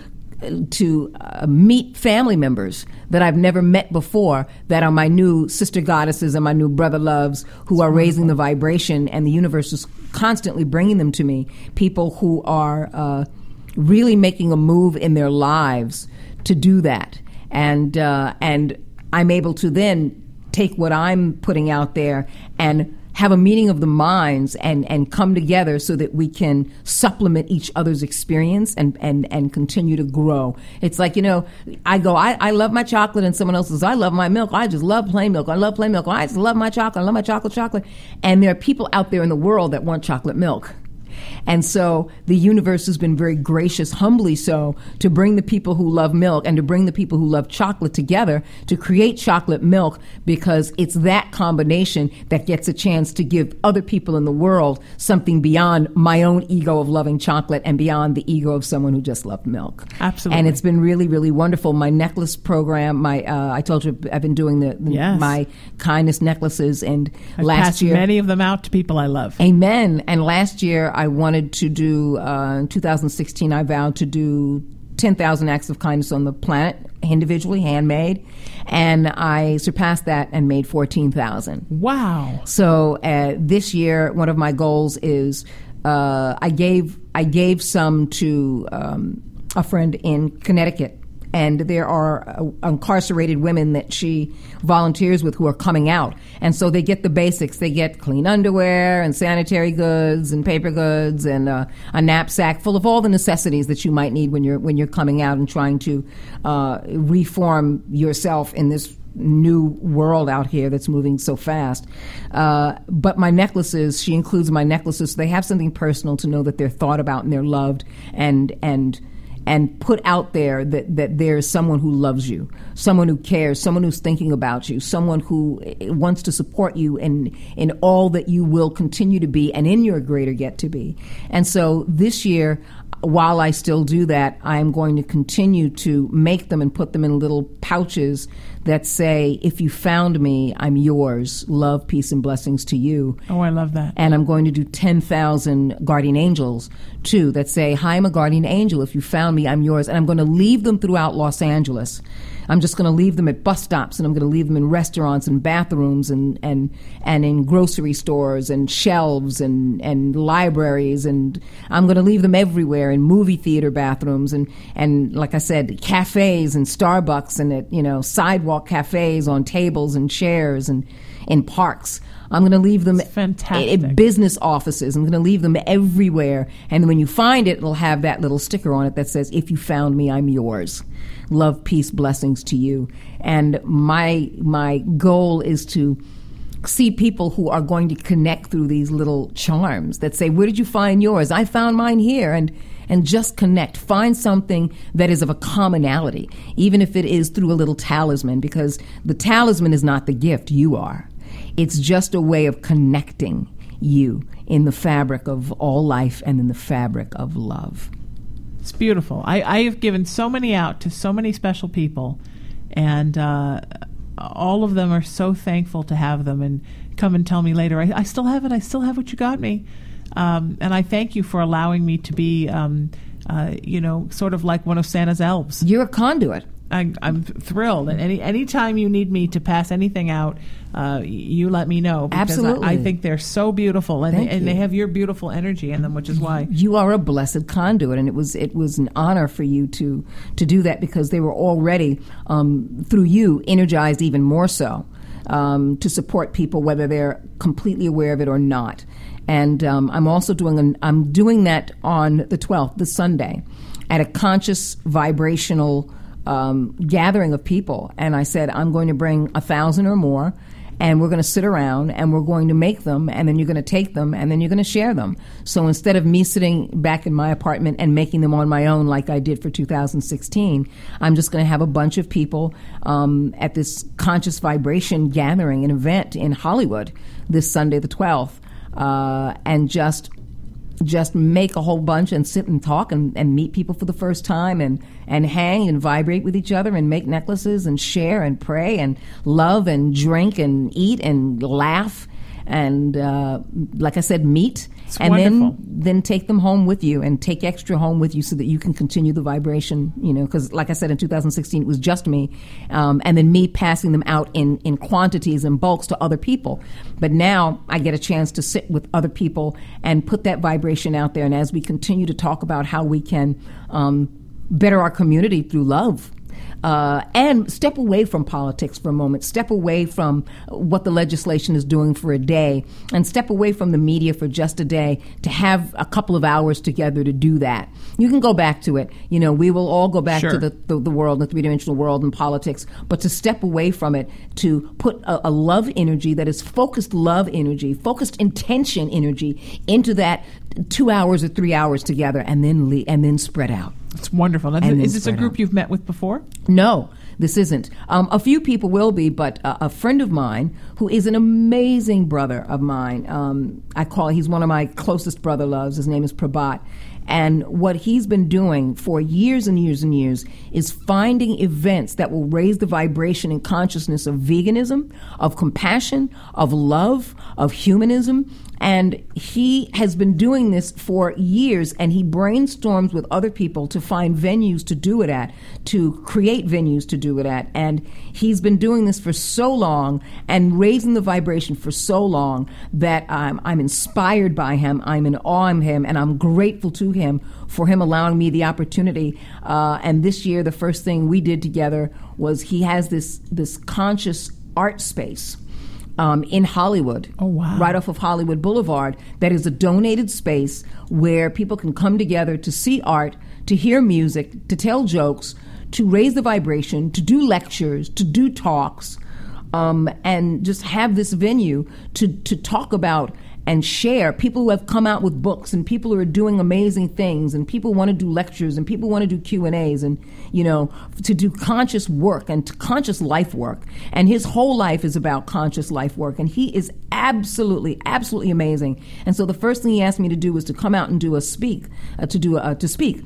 to uh, meet family members that I've never met before that are my new sister goddesses and my new brother loves who are raising the vibration and the universe is constantly bringing them to me people who are uh, really making a move in their lives to do that and uh, and I'm able to then take what I'm putting out there and have a meeting of the minds and, and come together so that we can supplement each other's experience and, and, and continue to grow. It's like, you know, I go, I, I love my chocolate and someone else says, I love my milk. I just love plain milk. I love plain milk. I just love my chocolate. I love my chocolate chocolate. And there are people out there in the world that want chocolate milk. And so the universe has been very gracious, humbly so, to bring the people who love milk and to bring the people who love chocolate together to create chocolate milk because it's that combination that gets a chance to give other people in the world something beyond my own ego of loving chocolate and beyond the ego of someone who just loved milk. Absolutely. And it's been really, really wonderful. My necklace program, my uh, I told you I've been doing the, the Yes. my kindness necklaces and I've last year many of them out to people I love. Amen. And last year, I wanted to do, uh, in 2016, I vowed to do 10,000 acts of kindness on the planet, individually, handmade. And I surpassed that and made 14,000. Wow. So uh, this year, one of my goals is uh, I gave I gave some to um, a friend in Connecticut, and there are uh, incarcerated women that she volunteers with who are coming out, and so they get the basics. They get clean underwear and sanitary goods and paper goods and uh, a knapsack full of all the necessities that you might need when you're when you're coming out and trying to uh, reform yourself in this new world out here that's moving so fast. Uh, but my necklaces, she includes my necklaces. So they have something personal to know that they're thought about and they're loved and and and put out there that, that there's someone who loves you, someone who cares, someone who's thinking about you, someone who eh, wants to support you in, in all that you will continue to be and in your greater yet to be. And so this year, while I still do that, I am going to continue to make them and put them in little pouches that say, If you found me, I'm yours. Love, peace, and blessings to you. Oh, I love that. And I'm going to do 10,000 guardian angels too that say, Hi, I'm a guardian angel. If you found me, I'm yours. And I'm going to leave them throughout Los Angeles. I'm just going to leave them at bus stops and I'm going to leave them in restaurants and bathrooms and, and, and in grocery stores and shelves and, and libraries. And I'm going to leave them everywhere in movie theater bathrooms and, and like I said, cafes and Starbucks and at, you know, sidewalk cafes on tables and chairs and in parks. I'm going to leave them It's fantastic. at business offices. I'm going to leave them everywhere. And when you find it, it'll have that little sticker on it that says, If you found me, I'm yours. Love, peace, blessings to you. And my, my goal is to see people who are going to connect through these little charms that say, Where did you find yours? I found mine here. And and just connect. Find something that is of a commonality, even if it is through a little talisman, because the talisman is not the gift, you are. It's just a way of connecting you in the fabric of all life and in the fabric of love. It's beautiful. I, I have given so many out to so many special people, and uh, all of them are so thankful to have them and come and tell me later, I, I still have it. I still have what you got me. Um, and I thank you for allowing me to be, um, uh, you know, sort of like one of Santa's elves. You're a conduit. I, I'm thrilled. And any anytime you need me to pass anything out, uh, you let me know. Because Absolutely. I, I think they're so beautiful, and, they, and they have your beautiful energy in them, which is why. you are a blessed conduit, and it was it was an honor for you to to do that because they were already um, through you energized even more so um, to support people whether they're completely aware of it or not. And um, I'm also doing an, I'm doing that on the 12th, this Sunday, at a conscious vibrational um, gathering of people. And I said I'm going to bring a thousand or more and we're going to sit around and we're going to make them and then you're going to take them and then you're going to share them. So instead of me sitting back in my apartment and making them on my own like I did for 2016, I'm just going to have a bunch of people um, at this conscious vibration gathering, an event in Hollywood this Sunday, the 12th, uh, and just just make a whole bunch and sit and talk and, and meet people for the first time and, and hang and vibrate with each other and make necklaces and share and pray and love and drink and eat and laugh and uh, like I said, meet It's and wonderful. then then take them home with you and take extra home with you so that you can continue the vibration. You know, because like I said, in 2016 it was just me, um, and then me passing them out in in quantities and bulks to other people. But now I get a chance to sit with other people and put that vibration out there. And as we continue to talk about how we can um, better our community through love uh, and step away from politics for a moment. Step away from what the legislation is doing for a day, and step away from the media for just a day to have a couple of hours together to do that. You can go back to it. You know, we will all go back Sure. to the, the, the world, the three dimensional world, and politics. But to step away from it, to put a, a love energy that is focused love energy, focused intention energy into that two hours or three hours together, and then le- and then spread out. It's wonderful. Now, is this a group out. you've met with before? No, this isn't. Um, a few people will be, but a, a friend of mine who is an amazing brother of mine. Um, I call he's one of my closest brother loves. His name is Prabhat. And what he's been doing for years and years and years is finding events that will raise the vibration and consciousness of veganism, of compassion, of love, of humanism. And he has been doing this for years, and he brainstorms with other people to find venues to do it at, to create venues to do it at. And he's been doing this for so long and raising the vibration for so long that I'm, I'm inspired by him, I'm in awe of him, and I'm grateful to him for him allowing me the opportunity. Uh, and this year, the first thing we did together was he has this this conscious art space um, in Hollywood. Oh, wow. Right off of Hollywood Boulevard, that is a donated space where people can come together to see art, to hear music, to tell jokes, to raise the vibration, to do lectures, to do talks, um, and just have this venue to, to talk about and share. People who have come out with books and people who are doing amazing things and people want to do lectures and people want to do q&a's and you know to do conscious work and conscious life work. And his whole life is about conscious life work and he is absolutely absolutely amazing. And so the first thing he asked me to do was to come out and do a speak uh, to do a, to speak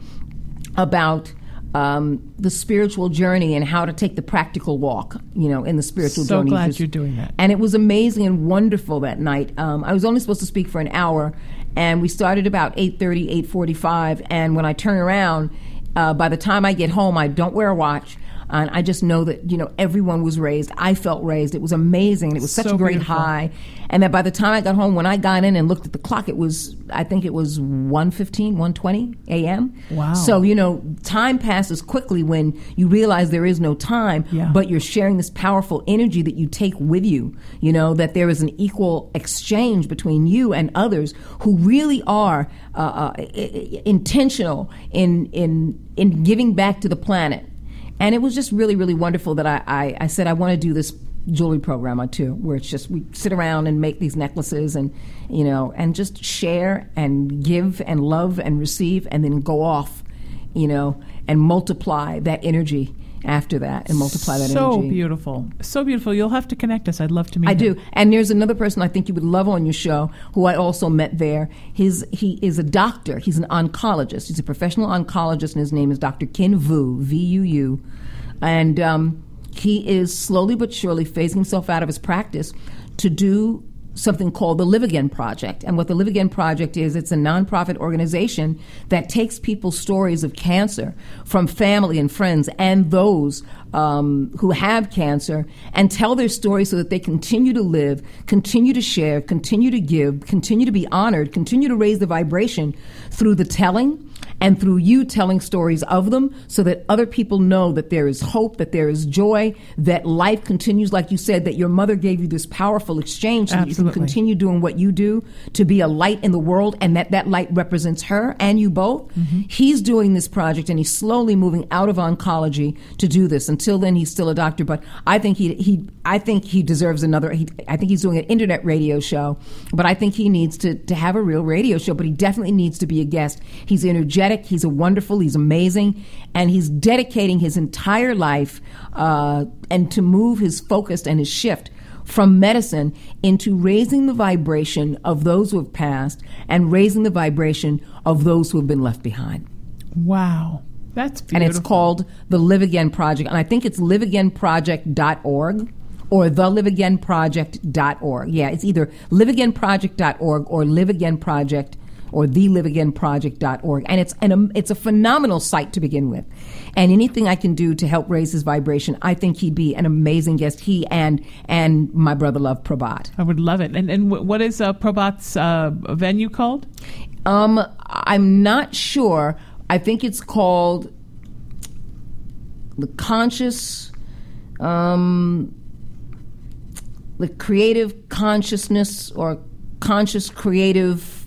about um, the spiritual journey and how to take the practical walk, you know, in the spiritual So journey. glad Just- you're doing that. And it was amazing and wonderful that night. Um, I was only supposed to speak for an hour, and we started about 8.30, 8.45, and when I turn around, uh, by the time I get home, I don't wear a watch. And I just know that you know everyone was raised. I felt raised. It was amazing. It was such So a great beautiful. high. And that by the time I got home, when I got in and looked at the clock, it was I think it was 1.15, 1.20 a.m. Wow. So you know, time passes quickly when you realize there is no time, Yeah. but you're sharing this powerful energy that you take with you. You know that there is an equal exchange between you and others who really are uh, uh, intentional in in in giving back to the planet. And it was just really, really wonderful that I, I, I said I want to do this jewelry program too, where it's just we sit around and make these necklaces and you know and just share and give and love and receive and then go off, you know, and multiply that energy after that and multiply that so energy. beautiful. So beautiful. You'll have to connect us. I'd love to meet I him. do. And there's another person I think you would love on your show who I also met there. His he is a doctor. He's an oncologist. He's a professional oncologist, and his name is Dr. Ken Vuu, V U U. And um, he is slowly but surely phasing himself out of his practice to do something called the Live Again Project. And what the Live Again Project is, it's a nonprofit organization that takes people's stories of cancer from family and friends and those um, who have cancer and tell their stories so that they continue to live, continue to share, continue to give, continue to be honored, continue to raise the vibration through the telling and through you telling stories of them so that other people know that there is hope, that there is joy, that life continues, like you said, that your mother gave you this powerful exchange so that you can continue doing what you do to be a light in the world and that that light represents her and you both. Mm-hmm. He's doing this project and he's slowly moving out of oncology to do this. Until then, he's still a doctor, but I think he, he I think he deserves another, he, I think he's doing an internet radio show, but I think he needs to, to have a real radio show, but he definitely needs to be a guest. He's energetic, he's a wonderful, he's amazing, and he's dedicating his entire life uh, and to move his focus and his shift from medicine into raising the vibration of those who have passed and raising the vibration of those who have been left behind. Wow. That's beautiful. And it's called the Live Again Project. And I think it's liveagainproject.org or theliveagainproject.org. Yeah, it's either liveagainproject.org or liveagainproject or theliveagainproject.org. And it's an, it's a phenomenal site to begin with. And anything I can do to help raise his vibration, I think he'd be an amazing guest. He and and my brother love Prabhat. I would love it. And and what is uh, Prabhat's uh, venue called? Um, I'm not sure. I think it's called the conscious, um, the creative consciousness or conscious creative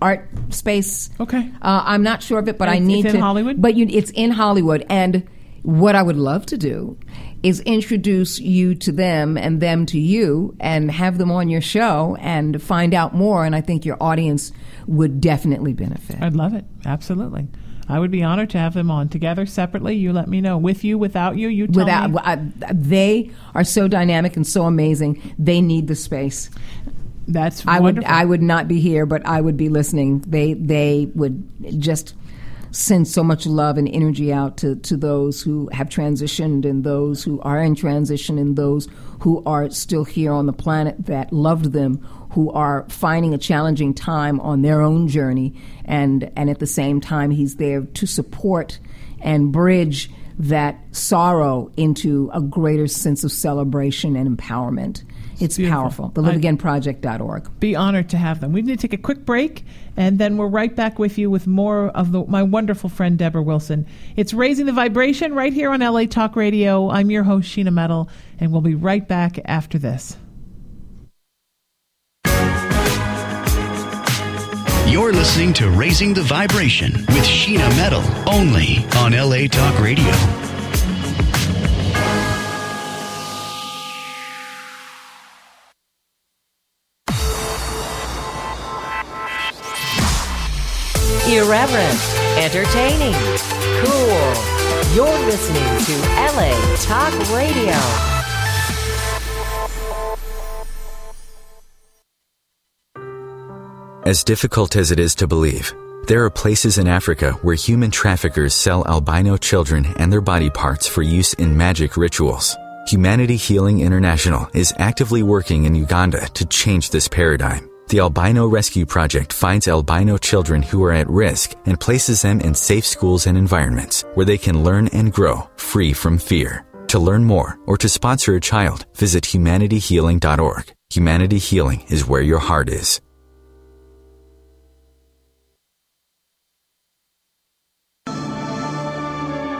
art space. Okay. Uh, I'm not sure of it, but I need it's in to. Hollywood? But you, it's in Hollywood, and what I would love to do is introduce you to them and them to you, and have them on your show and find out more. And I think your audience would definitely benefit. I'd love it. Absolutely. I would be honored to have them on together separately. You let me know. With you, without you, you tell Without me. I, they are so dynamic and so amazing. They need the space. That's I would wonderful. I would not be here, but I would be listening. They they would just send so much love and energy out to, to those who have transitioned and those who are in transition and those who are still here on the planet that loved them, who are finding a challenging time on their own journey and and at the same time he's there to support and bridge that sorrow into a greater sense of celebration and empowerment. It's beautiful. powerful. I- TheLiveAgainProject.org. be honored to have them. We need to take a quick break, and then we're right back with you with more of the, my wonderful friend Deborah Wilson. It's raising the vibration right here on LA Talk Radio. I'm your host Sheena Metal, and we'll be right back after this. You're listening to Raising the Vibration with Sheena Metal, only on LA Talk Radio. Irreverent, entertaining, cool. You're listening to LA Talk Radio. As difficult as it is to believe, there are places in Africa where human traffickers sell albino children and their body parts for use in magic rituals. Humanity Healing International is actively working in Uganda to change this paradigm. The Albino Rescue Project finds albino children who are at risk and places them in safe schools and environments where they can learn and grow free from fear. To learn more or to sponsor a child, visit humanityhealing.org. Humanity Healing is where your heart is.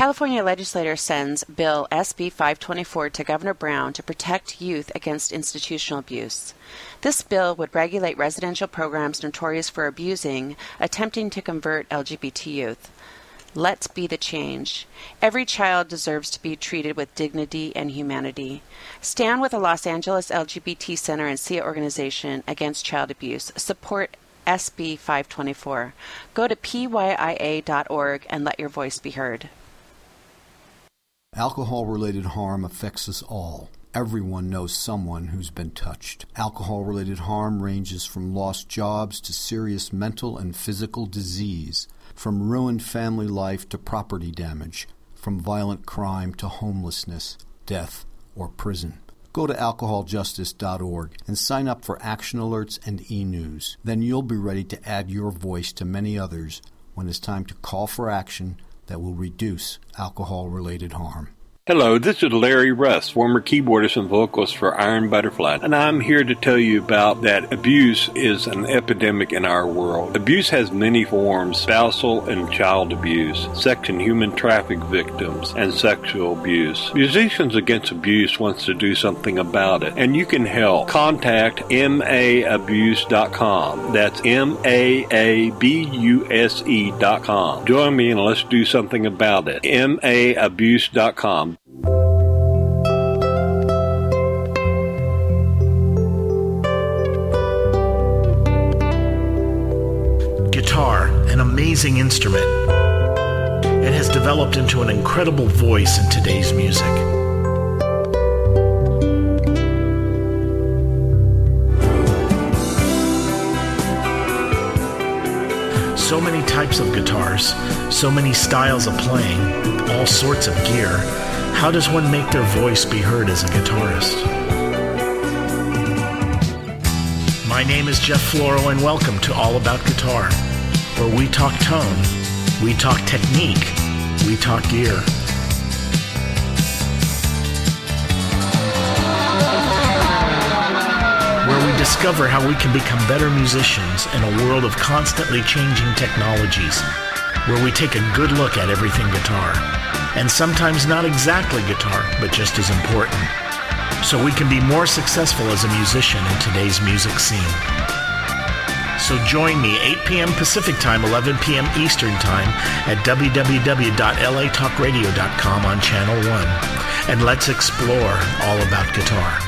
California legislator sends Bill SB 524 to Governor Brown to protect youth against institutional abuse. This bill would regulate residential programs notorious for abusing, attempting to convert LGBT youth. Let's be the change. Every child deserves to be treated with dignity and humanity. Stand with the Los Angeles LGBT Center and SIA organization against child abuse. Support SB 524. Go to pya.org and let your voice be heard. Alcohol related harm affects us all. Everyone knows someone who's been touched. Alcohol related harm ranges from lost jobs to serious mental and physical disease, from ruined family life to property damage, from violent crime to homelessness, death, or prison. Go to alcoholjustice.org and sign up for action alerts and e news. Then you'll be ready to add your voice to many others when it's time to call for action that will reduce alcohol related harm. Hello, this is Larry Russ, former keyboardist and vocalist for Iron Butterfly, and I'm here to tell you about that abuse is an epidemic in our world. Abuse has many forms spousal and child abuse, sex and human traffic victims, and sexual abuse. Musicians Against Abuse wants to do something about it, and you can help. Contact maabuse.com. That's M A A B U S E.com. Join me and let's do something about it. maabuse.com. amazing instrument. It has developed into an incredible voice in today's music. so many types of guitars, so many styles of playing, all sorts of gear. How does one make their voice be heard as a guitarist? My name is Jeff Floro, and welcome to All About Guitar, where we talk tone, we talk technique, we talk gear. Where we discover how we can become better musicians in a world of constantly changing technologies. Where we take a good look at everything guitar. And sometimes not exactly guitar, but just as important so we can be more successful as a musician in today's music scene. So join me 8 p.m. Pacific Time, 11 p.m. Eastern Time at www.latalkradio.com on Channel 1. And let's explore all about guitar.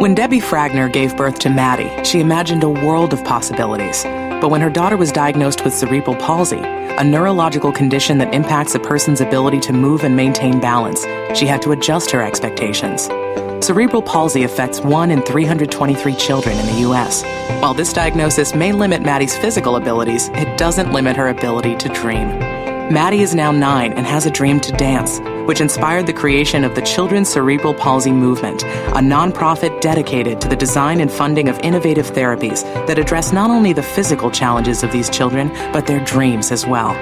When Debbie Fragner gave birth to Maddie, she imagined a world of possibilities. But when her daughter was diagnosed with cerebral palsy, a neurological condition that impacts a person's ability to move and maintain balance, she had to adjust her expectations. Cerebral palsy affects 1 in 323 children in the U.S. While this diagnosis may limit Maddie's physical abilities, it doesn't limit her ability to dream. Maddie is now nine and has a dream to dance, which inspired the creation of the Children's Cerebral Palsy Movement, a nonprofit dedicated to the design and funding of innovative therapies that address not only the physical challenges of these children, but their dreams as well.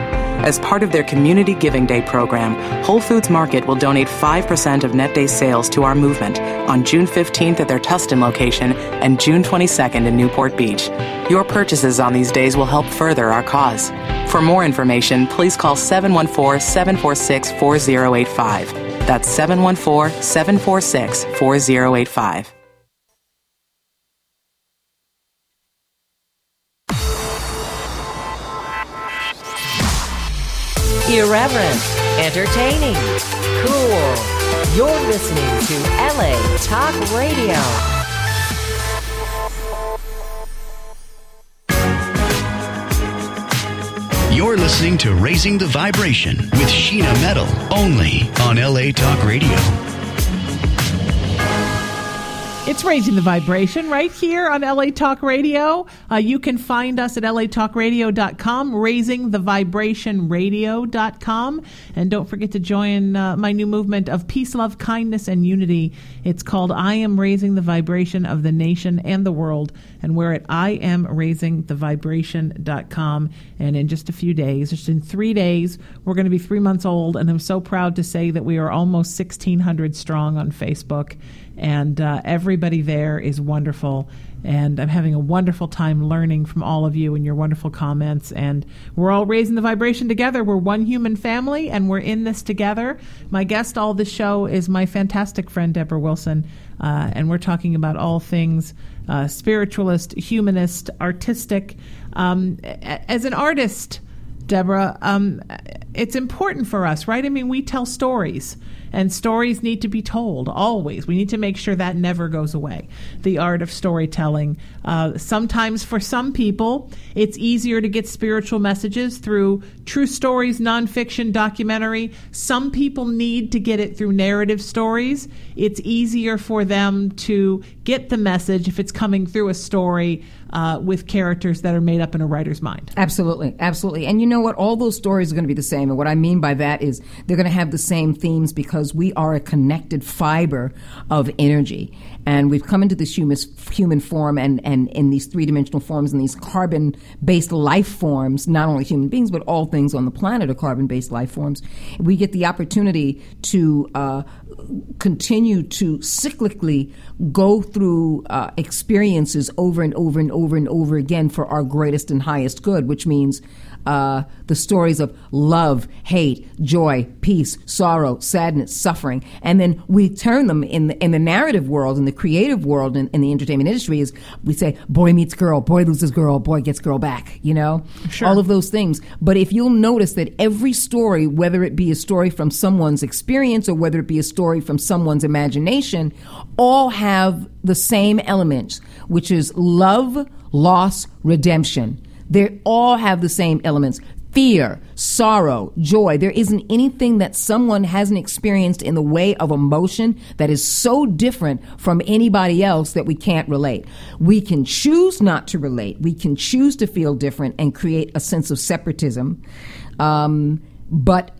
As part of their Community Giving Day program, Whole Foods Market will donate 5% of net day sales to our movement on June 15th at their Tustin location and June 22nd in Newport Beach. Your purchases on these days will help further our cause. For more information, please call 714 746 4085. That's 714 746 4085. Irreverent, entertaining, cool. You're listening to LA Talk Radio. You're listening to Raising the Vibration with Sheena Metal, only on LA Talk Radio. It's raising the vibration right here on LA Talk Radio. Uh, you can find us at latalkradio.com, raisingthevibrationradio.com. And don't forget to join uh, my new movement of peace, love, kindness, and unity. It's called I Am Raising the Vibration of the Nation and the World. And we're at IamRaisingTheVibration.com. And in just a few days, just in three days, we're going to be three months old. And I'm so proud to say that we are almost 1,600 strong on Facebook and uh, everybody there is wonderful. And I'm having a wonderful time learning from all of you and your wonderful comments. And we're all raising the vibration together. We're one human family, and we're in this together. My guest all this show is my fantastic friend Deborah Wilson, uh, and we're talking about all things uh, spiritualist, humanist, artistic. Um, as an artist, Deborah, um, it's important for us, right? I mean, we tell stories and stories need to be told always. We need to make sure that never goes away. The art of storytelling. Uh, sometimes, for some people, it's easier to get spiritual messages through true stories, nonfiction, documentary. Some people need to get it through narrative stories. It's easier for them to get the message if it's coming through a story uh, with characters that are made up in a writer's mind. Absolutely, absolutely. And you know what? All those stories are going to be the same. And what I mean by that is they're going to have the same themes because we are a connected fiber of energy. And we've come into this human, human form and, and in these three dimensional forms and these carbon based life forms, not only human beings, but all things on the planet are carbon based life forms. We get the opportunity to uh, continue to cyclically go through uh, experiences over and over and over and over again for our greatest and highest good, which means uh, the stories of love, hate, joy, peace, sorrow, sadness, suffering, and then we turn them in the, in the narrative world, in the creative world, in, in the entertainment industry, is we say boy meets girl, boy loses girl, boy gets girl back. You know, Sure. all of those things. But if you'll notice that every story, whether it be a story from someone's experience or whether it be a story from someone's imagination, all have the same elements, which is love, loss, redemption. They all have the same elements fear, sorrow, joy. There isn't anything that someone hasn't experienced in the way of emotion that is so different from anybody else that we can't relate. We can choose not to relate. We can choose to feel different and create a sense of separatism. Um, but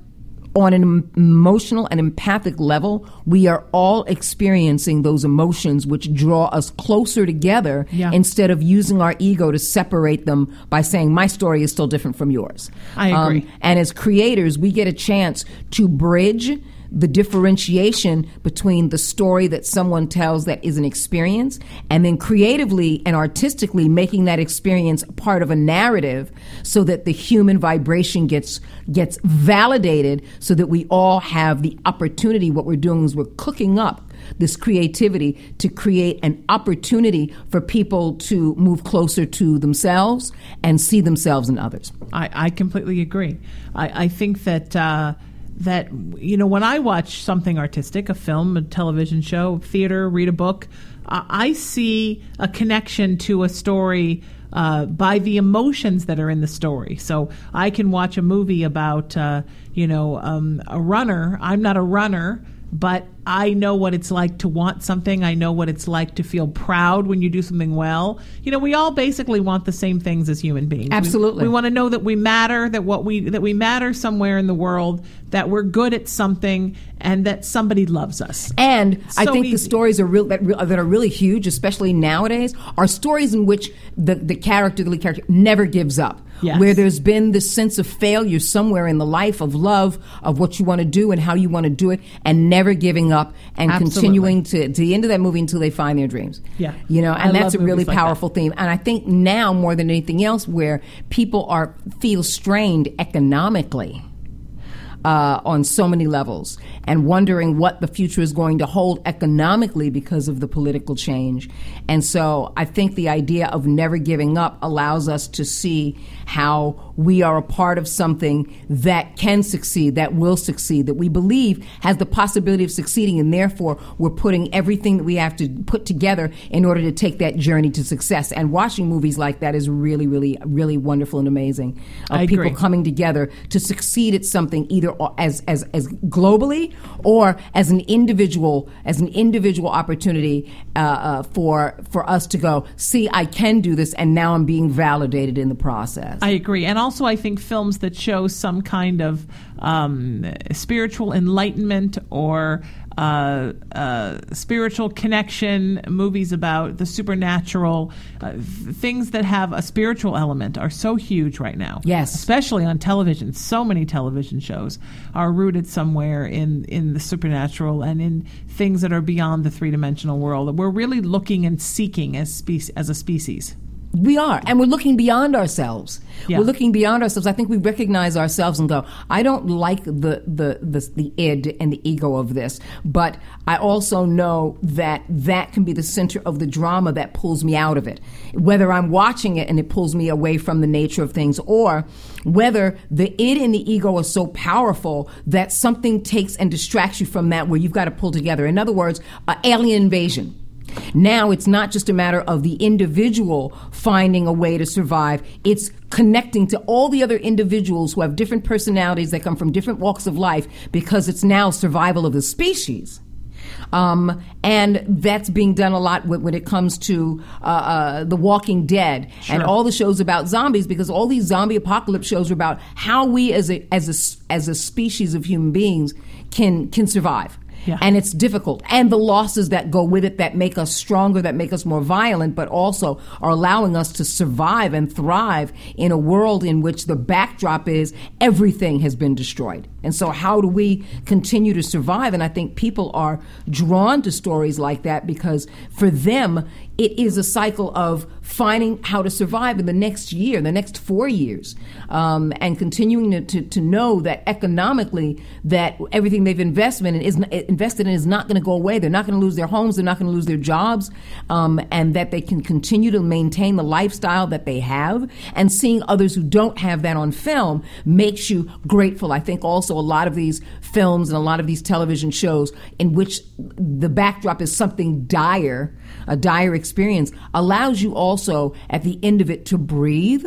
on an emotional and empathic level, we are all experiencing those emotions which draw us closer together Yeah. instead of using our ego to separate them by saying, my story is still different from yours. I agree. Um, and as creators, we get a chance to bridge the differentiation between the story that someone tells that is an experience and then creatively and artistically making that experience part of a narrative so that the human vibration gets gets validated so that we all have the opportunity what we're doing is we're cooking up this creativity to create an opportunity for people to move closer to themselves and see themselves in others. I, I completely agree. I, I think that uh, that you know when I watch something artistic, a film, a television show, theater, read a book, uh, I see a connection to a story. Uh, by the emotions that are in the story. So I can watch a movie about, uh, you know, um, a runner. I'm not a runner, but I know what it's like to want something. I know what it's like to feel proud when you do something well. You know, we all basically want the same things as human beings. Absolutely. we want to know that we matter, that what we that we matter somewhere in the world, that we're good at something, and that somebody loves us. And I So think the stories are real that, that are really huge, especially nowadays, are stories in which the, the character, the lead character, never gives up. Yes. Where there's been this sense of failure somewhere in the life of love, of what you want to do and how you want to do it, and never giving up and Absolutely. continuing to, to the end of that movie until they find their dreams. Yeah. You know, and I that's a really movies like that. powerful theme. And I think now more than anything else, where people are feel strained economically uh, on so many levels and wondering what the future is going to hold economically because of the political change. And so I think the idea of never giving up allows us to see how we are a part of something that can succeed, that will succeed, that we believe has the possibility of succeeding, and therefore we're putting everything that we have to put together in order to take that journey to success. And watching movies like that is really, really, really wonderful and amazing. Of people coming together to succeed at something either as, as, as globally or as an individual as an individual opportunity uh, uh, for for us to go see I can do this and now I'm being validated in the process. I agree, and also I think films that show some kind of um, spiritual enlightenment or uh, uh, spiritual connection, movies about the supernatural, uh, th- things that have a spiritual element are so huge right now. Yes. especially on television. So many television shows are rooted somewhere in in the supernatural and in things that are beyond the three dimensional world. That we're really looking and seeking as as a species. We are, and we're looking beyond ourselves. Yeah. We're looking beyond ourselves. I think we recognize ourselves and go, "I don't like the, the the the id and the ego of this," but I also know that that can be the center of the drama that pulls me out of it. Whether I'm watching it and it pulls me away from the nature of things, or whether the id and the ego are so powerful that something takes and distracts you from that, where you've got to pull together. In other words, uh, alien invasion. Now it's not just a matter of the individual finding a way to survive. It's connecting to all the other individuals who have different personalities that come from different walks of life because it's now survival of the species. Um, and that's being done a lot when, when it comes to uh, uh, The Walking Dead and all the shows about zombies, because all these zombie apocalypse shows are about how we as a as a as a species of human beings can can survive. Yeah. And it's difficult. And the losses that go with it that make us stronger, that make us more violent, but also are allowing us to survive and thrive in a world in which the backdrop is everything has been destroyed. And so, how do we continue to survive? And I think people are drawn to stories like that because for them, it is a cycle of finding how to survive in the next year, the next four years, um, and continuing to, to, to know that economically that everything they've invested in is invested in is not going to go away. They're not going to lose their homes. They're not going to lose their jobs, um, and that they can continue to maintain the lifestyle that they have. And seeing others who don't have that on film makes you grateful. I think also a lot of these films and a lot of these television shows in which the backdrop is something dire, a dire experience allows you also at the end of it to breathe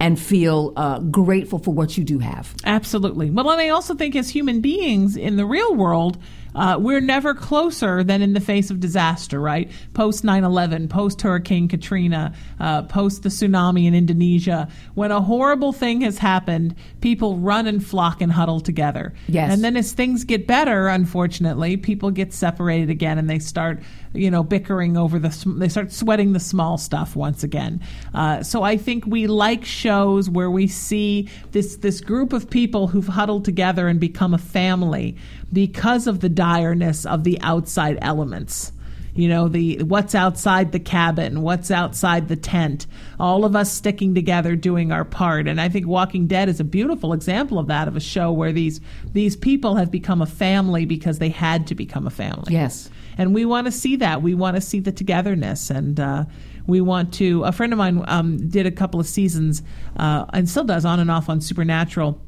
and feel uh, grateful for what you do have. Absolutely. Well, and I also think as human beings in the real world, uh, we're never closer than in the face of disaster, right? Post 9 11, post Hurricane Katrina, uh, post the tsunami in Indonesia. When a horrible thing has happened, people run and flock and huddle together. Yes. And then as things get better, unfortunately, people get separated again and they start you know, bickering over the, they start sweating the small stuff once again. Uh, so I think we like shows where we see this this group of people who've huddled together and become a family because of the direness of the outside elements you know the what's outside the cabin what's outside the tent all of us sticking together doing our part and i think walking dead is a beautiful example of that of a show where these these people have become a family because they had to become a family Yes. And we want to see that we want to see the togetherness and uh, we want to a friend of mine um, did a couple of seasons uh, and still does on and off on supernatural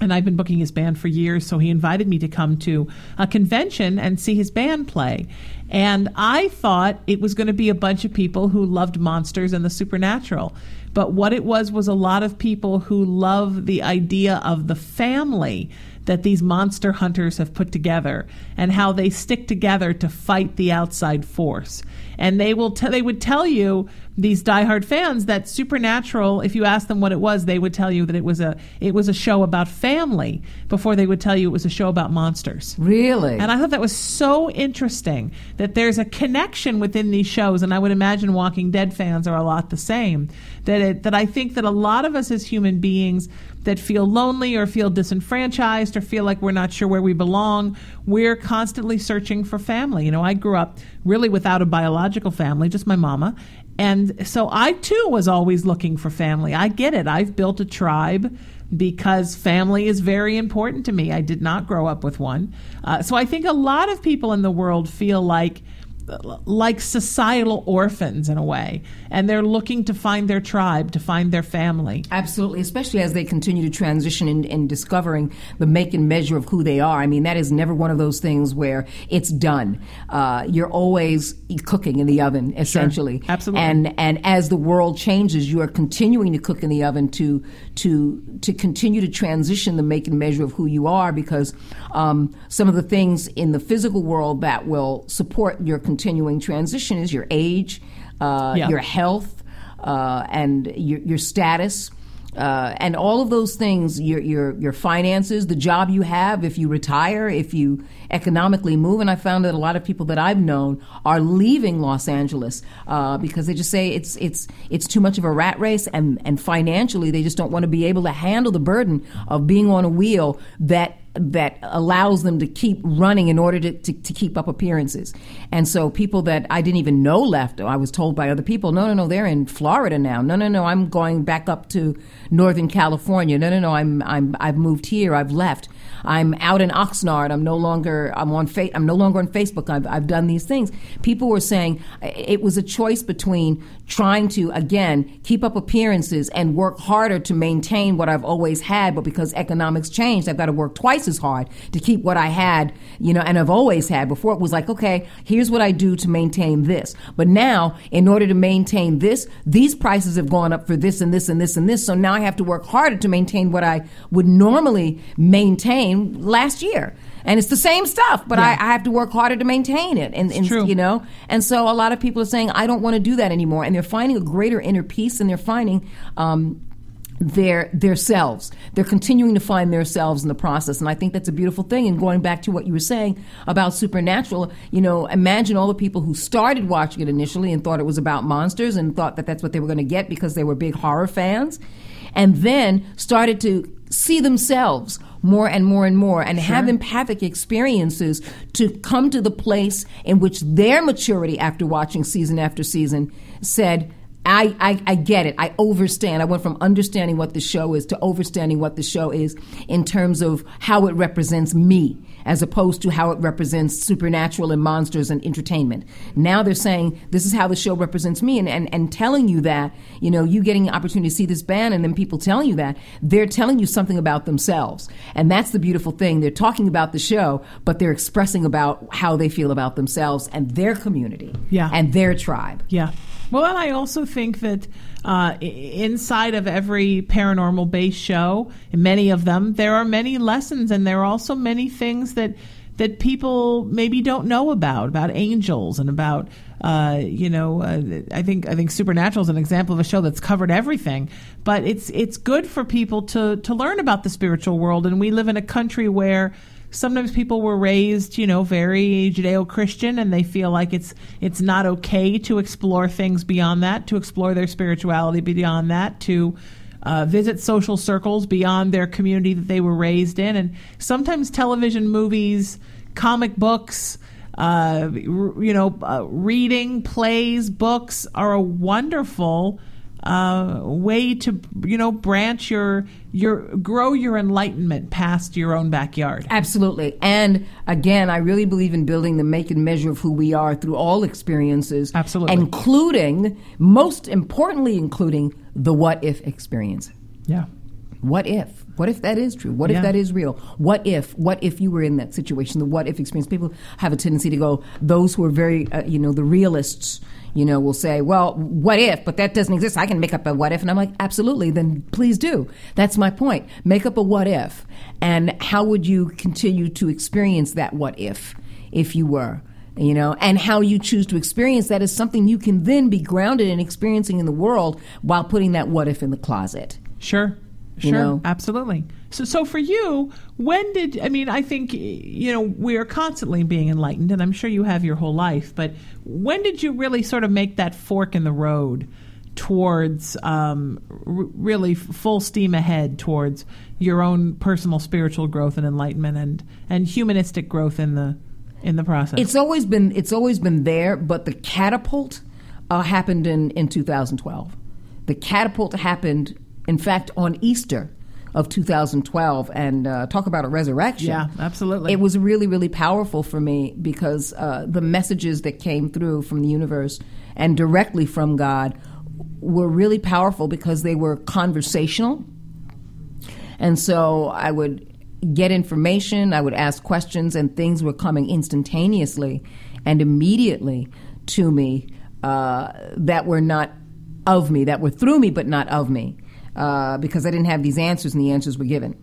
and I've been booking his band for years, so he invited me to come to a convention and see his band play. And I thought it was going to be a bunch of people who loved monsters and the supernatural. But what it was was a lot of people who love the idea of the family that these monster hunters have put together and how they stick together to fight the outside force. And they will t- they would tell you these diehard fans that Supernatural, if you ask them what it was, they would tell you that it was a it was a show about family before they would tell you it was a show about monsters. Really? And I thought that was so interesting that there's a connection within these shows, and I would imagine Walking Dead fans are a lot the same. That it, that I think that a lot of us as human beings that feel lonely or feel disenfranchised or feel like we're not sure where we belong, we're constantly searching for family. You know, I grew up really without a biological family, just my mama. And so I too was always looking for family. I get it. I've built a tribe because family is very important to me. I did not grow up with one. Uh, so I think a lot of people in the world feel like like societal orphans in a way and they're looking to find their tribe to find their family Absolutely, especially as they continue to transition in, in discovering the make and measure of who they are. I mean, that is never one of those things where it's done. Uh, you're always cooking in the oven, essentially. Absolutely. And and as the world changes, you are continuing to cook in the oven to to to continue to transition the make and measure of who you are, because um, some of the things in the physical world that will support your continuing transition is your age, uh, Yeah. your health, uh, and your, your status. Uh, and all of those things, your, your your finances, the job you have, if you retire, if you economically move, and I found that a lot of people that I've known are leaving Los Angeles uh, because they just say it's it's it's too much of a rat race, and and financially they just don't want to be able to handle the burden of being on a wheel that that allows them to keep running in order to, to, to keep up appearances. And so people that I didn't even know left, I was told by other people, no, no, no, they're in Florida now. No, no, no, I'm going back up to Northern California. No, no, no, I'm, I'm, I've moved here. I've left. I'm out in Oxnard. I'm no longer, I'm on, fa- I'm no longer on Facebook. I've, I've done these things. People were saying it was a choice between trying to, again, keep up appearances and work harder to maintain what I've always had, but because economics changed, I've got to work twice as hard to keep what I had, you know, and I've always had. Before it was like, okay, here's what I do to maintain this. But now, in order to maintain this, these prices have gone up for this and this and this and this. So now I have to work harder to maintain what I would normally maintain last year. And it's the same stuff, but I, I have to work harder to maintain it. And, and you know, and so a lot of people are saying, I don't want to do that anymore. And they're finding a greater inner peace and they're finding, um, their their selves. They're continuing to find their selves in the process, and I think that's a beautiful thing. And going back to what you were saying about supernatural, you know, imagine all the people who started watching it initially and thought it was about monsters and thought that that's what they were going to get because they were big horror fans, and then started to see themselves more and more and more and have empathic experiences to come to the place in which their maturity after watching season after season said I, I, I get it. I understand. I went from understanding what the show is to understanding what the show is in terms of how it represents me as opposed to how it represents supernatural and monsters and entertainment. Now they're saying this is how the show represents me and, and, and telling you that, you know, you getting an opportunity to see this band and then people telling you that, they're telling you something about themselves. And that's the beautiful thing. They're talking about the show, but they're expressing about how they feel about themselves and their community Yeah. and their tribe. Yeah. Well, and I also think that uh, inside of every paranormal based show, many of them, there are many lessons, and there are also many things that that people maybe don't know about about angels and about uh, you know uh, I think I think Supernatural is an example of a show that's covered everything, but it's it's good for people to to learn about the spiritual world, and we live in a country where sometimes people were raised, you know, very Judeo-Christian, and they feel like it's it's not okay to explore things beyond that, to explore their spirituality beyond that, to uh, visit social circles beyond their community that they were raised in, and sometimes television, movies, comic books. Uh, you know, uh, reading plays, books are a wonderful uh, way to you know branch your your grow your enlightenment past your own backyard. Absolutely. And again, I really believe in building the make and measure of who we are through all experiences. Absolutely. Including, most importantly, including the what if experience. Yeah. What if? What if that is true? What Yeah. if that is real? What if? What if you were in that situation? The what if experience. People have a tendency to go. Those who are very, uh, you know, the realists, you know, will say, "Well, what if?" But that doesn't exist. I can make up a what if, and I'm like, absolutely. Then please do. That's my point. Make up a what if, and how would you continue to experience that what if, if you were? You know, and how you choose to experience that is something you can then be grounded in experiencing in the world while putting that what if in the closet. Sure. You Sure, know? absolutely. So, so for you, when did I mean? I think you know we are constantly being enlightened, and I'm sure you have your whole life. But when did you really sort of make that fork in the road towards um, r- really full steam ahead towards your own personal spiritual growth and enlightenment, and and humanistic growth in the in the process? It's always been it's always been there, but the catapult uh, happened in in 2012. The catapult happened, in fact, on Easter of 2012, and uh, talk about a resurrection. Yeah, absolutely. It was really really powerful for me because uh, the messages that came through from the universe and directly from God were really powerful because they were conversational. And so I would get information, I would ask questions, and things were coming instantaneously and immediately to me uh, that were not of me, that were through me, but not of me, uh, because I didn't have these answers, and the answers were given.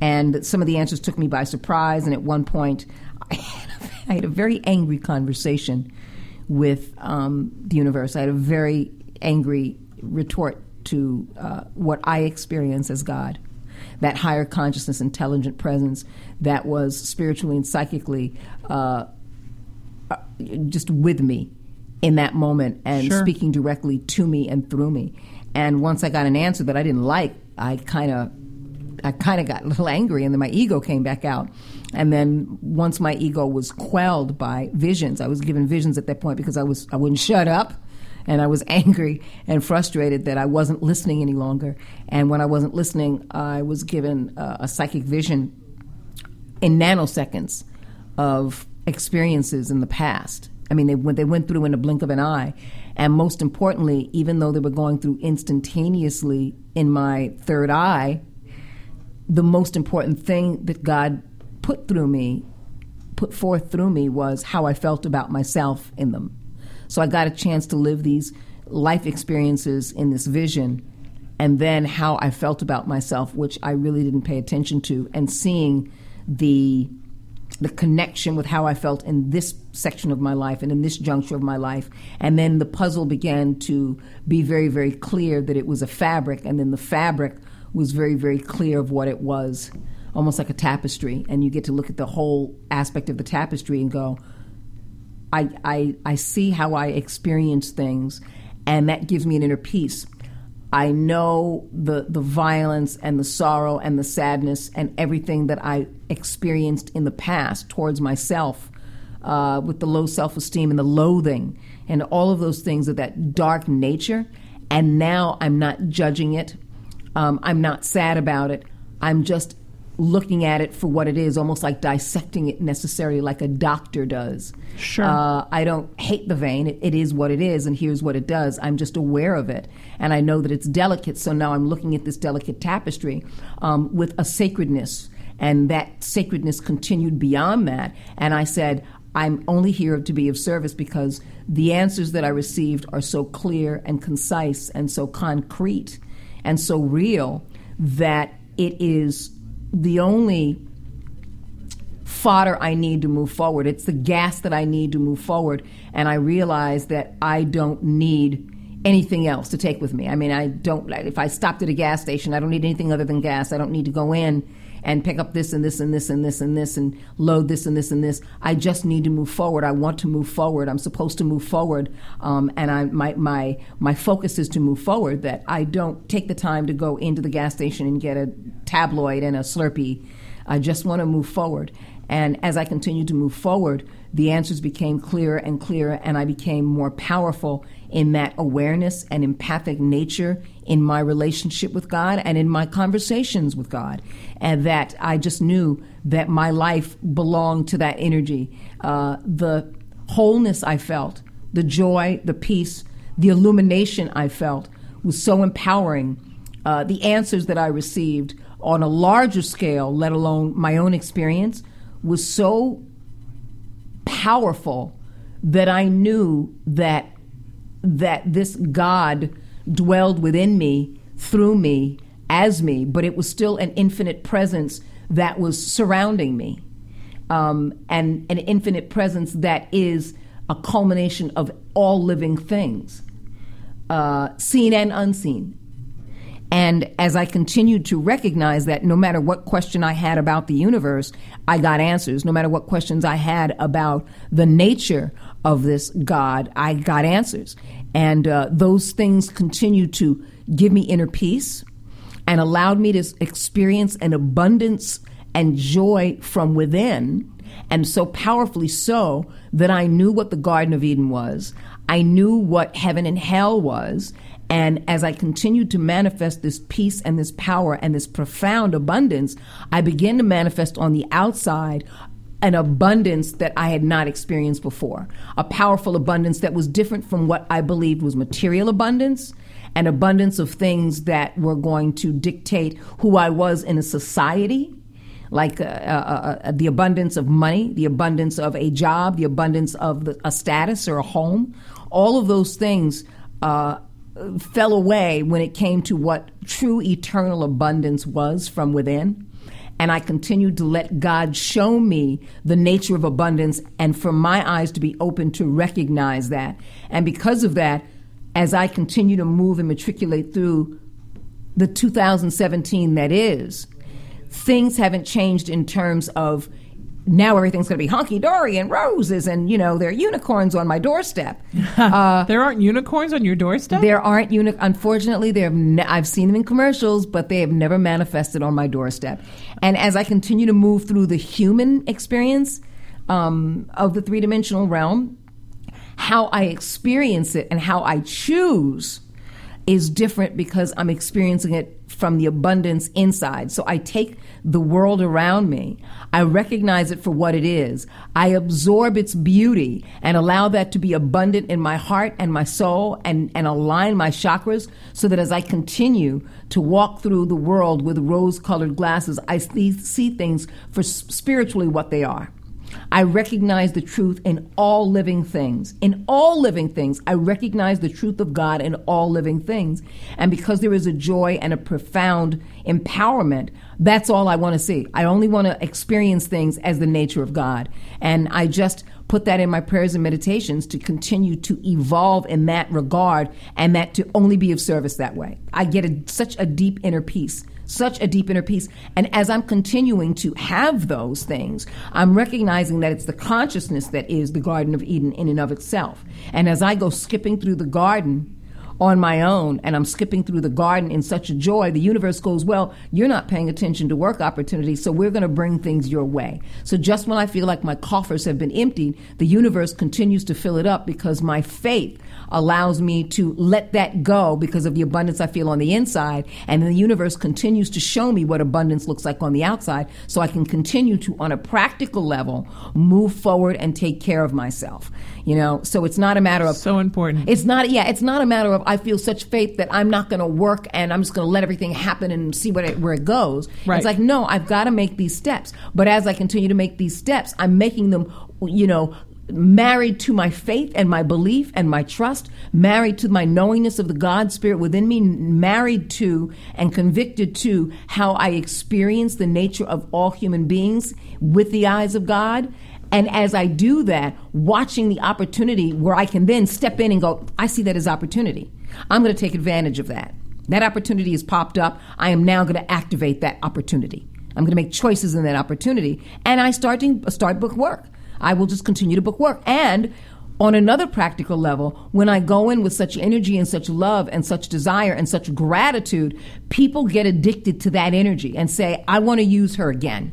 And some of the answers took me by surprise, and at one point, [laughs] I had a, I had a very angry conversation with um, the universe. I had a very angry retort to uh, what I experience as God that higher consciousness, intelligent presence that was spiritually and psychically uh, uh, just with me in that moment and Sure. speaking directly to me and through me. And once I got an answer that I didn't like, I kind of I kind of got a little angry, and then my ego came back out. And then once my ego was quelled by visions, I was given visions at that point because I was I wouldn't shut up, and I was [laughs] angry and frustrated that I wasn't listening any longer. And when I wasn't listening, I was given uh, a psychic vision in nanoseconds of experiences in the past. I mean, they went, they went through in a blink of an eye. And most importantly, even though they were going through instantaneously in my third eye, the most important thing that God put through me, put forth through me, was how I felt about myself in them. So I got a chance to live these life experiences in this vision, and then how I felt about myself, which I really didn't pay attention to, and seeing the the connection with how I felt in this section of my life and in this juncture of my life. And then the puzzle began to be very, very clear that it was a fabric, and then the fabric was very, very clear of what it was, almost like a tapestry. And you get to look at the whole aspect of the tapestry and go, I, I, I see how I experience things, and that gives me an inner peace. I know the, the violence and the sorrow and the sadness and everything that I experienced in the past towards myself uh, with the low self esteem and the loathing and all of those things of that dark nature. And now I'm not judging it. Um, I'm not sad about it. I'm just looking at it for what it is, almost like dissecting it necessarily, like a doctor does. Sure. Uh, I don't hate the vein. It, it is what it is, and here's what it does. I'm just aware of it, and I know that it's delicate. So now I'm looking at this delicate tapestry um, with a sacredness, and that sacredness continued beyond that. And I said, I'm only here to be of service because the answers that I received are so clear and concise and so concrete and so real that it is the only fodder I need to move forward. It's the gas that I need to move forward. And I realize that I don't need anything else to take with me. I mean, I don't, if I stopped at a gas station, I don't need anything other than gas. I don't need to go in and pick up this and this and this and this and this and load this and this and this. I just need to move forward. I want to move forward. I'm supposed to move forward, um, and I my my my focus is to move forward. That I don't take the time to go into the gas station and get a tabloid and a Slurpee. I just want to move forward. And as I continued to move forward, the answers became clearer and clearer, and I became more powerful in that awareness and empathic nature in my relationship with God and in my conversations with God. And that I just knew that my life belonged to that energy. Uh, the wholeness I felt, the joy, the peace, the illumination I felt was so empowering. Uh, the answers that I received on a larger scale, let alone my own experience, was so powerful that I knew that that this God dwelled within me, through me, as me, but it was still an infinite presence that was surrounding me. Um, and an infinite presence that is a culmination of all living things, uh, seen and unseen. And as I continued to recognize that no matter what question I had about the universe, I got answers. No matter what questions I had about the nature of this God, I got answers. And uh, those things continued to give me inner peace and allowed me to experience an abundance and joy from within. And so powerfully so that I knew what the Garden of Eden was. I knew what heaven and hell was. And as I continued to manifest this peace and this power and this profound abundance, I began to manifest on the outside an abundance that I had not experienced before. A powerful abundance that was different from what I believed was material abundance, an abundance of things that were going to dictate who I was in a society like uh, uh, uh, the abundance of money, the abundance of a job, the abundance of the, a status or a home. All of those things uh, fell away when it came to what true eternal abundance was from within. And I continued to let God show me the nature of abundance and for my eyes to be open to recognize that. And because of that, as I continue to move and matriculate through the 2017 that is, things haven't changed in terms of now everything's going to be honky dory and roses and you know there are unicorns on my doorstep. Uh, [laughs] there aren't unicorns on your doorstep. There aren't uni- Unfortunately, there ne- I've seen them in commercials, but they have never manifested on my doorstep. And as I continue to move through the human experience um, of the three dimensional realm, how I experience it and how I choose is different because I'm experiencing it from the abundance inside. So I take the world around me, I recognize it for what it is, I absorb its beauty and allow that to be abundant in my heart and my soul and, and align my chakras so that as I continue to walk through the world with rose colored glasses, I see, see things for spiritually what they are. I recognize the truth in all living things. In all living things, I recognize the truth of God in all living things. And because there is a joy and a profound empowerment, that's all I want to see. I only want to experience things as the nature of God. And I just put that in my prayers and meditations to continue to evolve in that regard and that to only be of service that way. I get a, such a deep inner peace such a deep inner peace. And as I'm continuing to have those things, I'm recognizing that it's the consciousness that is the Garden of Eden in and of itself. And as I go skipping through the garden, on my own and I'm skipping through the garden in such a joy, the universe goes, Well, you're not paying attention to work opportunities, so we're going to bring things your way. So just when I feel like my coffers have been emptied, the universe continues to fill it up because my faith allows me to let that go because of the abundance I feel on the inside. And the universe continues to show me what abundance looks like on the outside so I can continue to, on a practical level, move forward and take care of myself. You know, so it's not a matter of. So important. It's not, yeah, it's not a matter of I feel such faith that I'm not going to work and I'm just going to let everything happen and see what it, where it goes. Right. It's like, no, I've got to make these steps. But as I continue to make these steps, I'm making them, you know, married to my faith and my belief and my trust, married to my knowingness of the God Spirit within me, married to and convicted to how I experience the nature of all human beings with the eyes of God. And as I do that, watching the opportunity where I can then step in and go, I see that as opportunity. I'm going to take advantage of that. That opportunity has popped up. I am now going to activate that opportunity. I'm going to make choices in that opportunity. And I start to start book work. I will just continue to book work. And on another practical level, when I go in with such energy and such love and such desire and such gratitude, people get addicted to that energy and say, I want to use her again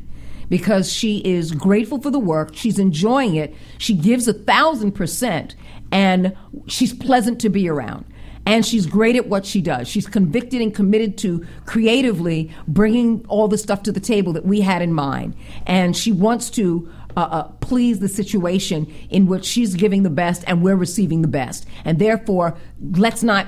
because she is grateful for the work, she's enjoying it, she gives a thousand percent, and she's pleasant to be around. And she's great at what she does. She's convicted and committed to creatively bringing all the stuff to the table that we had in mind. And she wants to uh, uh, please the situation in which she's giving the best and we're receiving the best. And therefore, let's not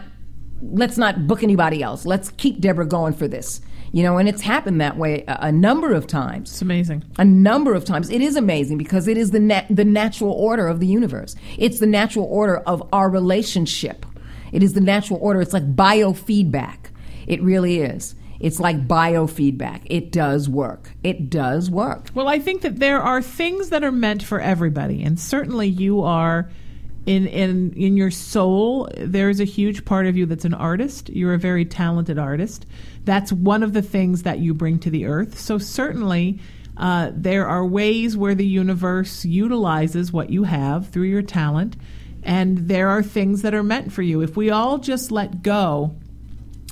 let's not book anybody else. Let's keep Deborah going for this. You know, and it's happened that way a, a number of times. It's amazing. A number of times. It is amazing because it is the na- the natural order of the universe. It's the natural order of our relationship. It is the natural order. It's like biofeedback. It really is. It's like biofeedback. It does work. It does work. Well, I think that there are things that are meant for everybody, and certainly you are in in in your soul. There's a huge part of you that's an artist. You're a very talented artist. That's one of the things that you bring to the earth. So certainly. Uh, there are ways where the universe utilizes what you have through your talent, and there are things that are meant for you. If we all just let go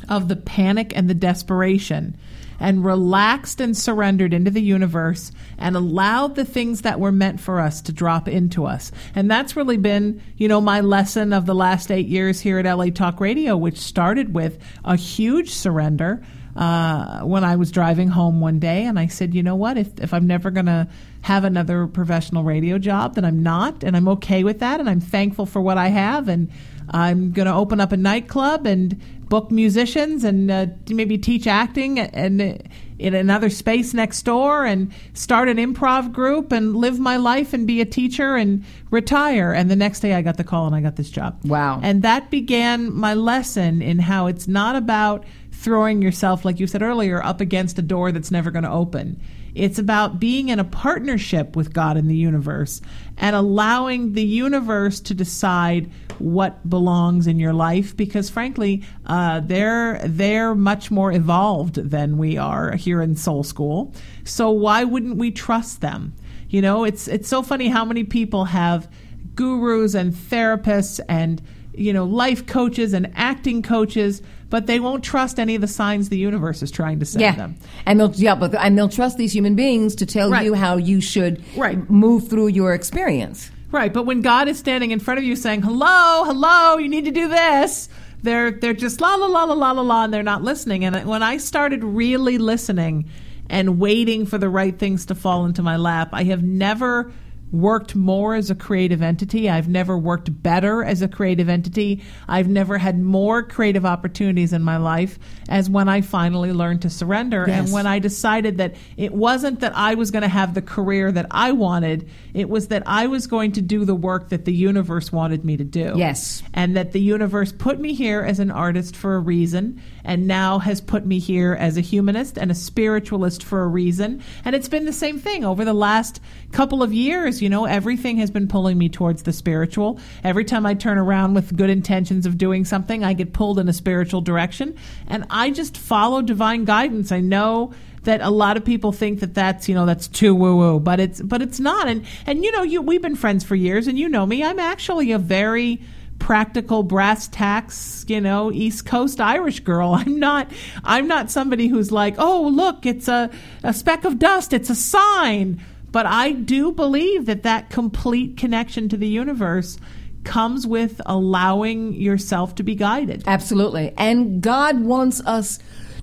of the panic and the desperation and relaxed and surrendered into the universe and allowed the things that were meant for us to drop into us. And that's really been, you know, my lesson of the last eight years here at LA Talk Radio, which started with a huge surrender. Uh, when I was driving home one day, and I said, you know what? If, if I'm never going to have another professional radio job, then I'm not, and I'm okay with that, and I'm thankful for what I have, and I'm going to open up a nightclub and book musicians and uh, maybe teach acting and uh, in another space next door and start an improv group and live my life and be a teacher and retire. And the next day I got the call and I got this job. Wow. And that began my lesson in how it's not about throwing yourself, like you said earlier, up against a door that's never going to open. It's about being in a partnership with God and the universe and allowing the universe to decide what belongs in your life because frankly uh, they're they're much more evolved than we are here in soul school. So why wouldn't we trust them? You know it's it's so funny how many people have gurus and therapists and you know life coaches and acting coaches but they won't trust any of the signs the universe is trying to send yeah. them. And they'll yeah, but and they'll trust these human beings to tell Right. you how you should Right. move through your experience. Right, but when God is standing in front of you saying, "Hello, hello, you need to do this," they're they're just la la la la la la la, and they're not listening. And when I started really listening and waiting for the right things to fall into my lap, I have never worked more as a creative entity. I've never worked better as a creative entity. I've never had more creative opportunities in my life as when I finally learned to surrender Yes. and when I decided that it wasn't that I was going to have the career that I wanted, it was that I was going to do the work that the universe wanted me to do. Yes. And that the universe put me here as an artist for a reason and now has put me here as a humanist and a spiritualist for a reason. And it's been the same thing over the last couple of years. You know, everything has been pulling me towards the spiritual. Every time I turn around with good intentions of doing something, I get pulled in a spiritual direction. And I just follow divine guidance. I know that a lot of people think that that's you know that's too woo woo, but it's but it's not. And and you know you we've been friends for years, and you know me. I'm actually a very practical brass tacks, you know, East Coast Irish girl. [laughs] I'm not I'm not somebody who's like, "Oh, look, it's a a speck of dust, it's a sign." But I do believe that that complete connection to the universe comes with allowing yourself to be guided. Absolutely. And God wants us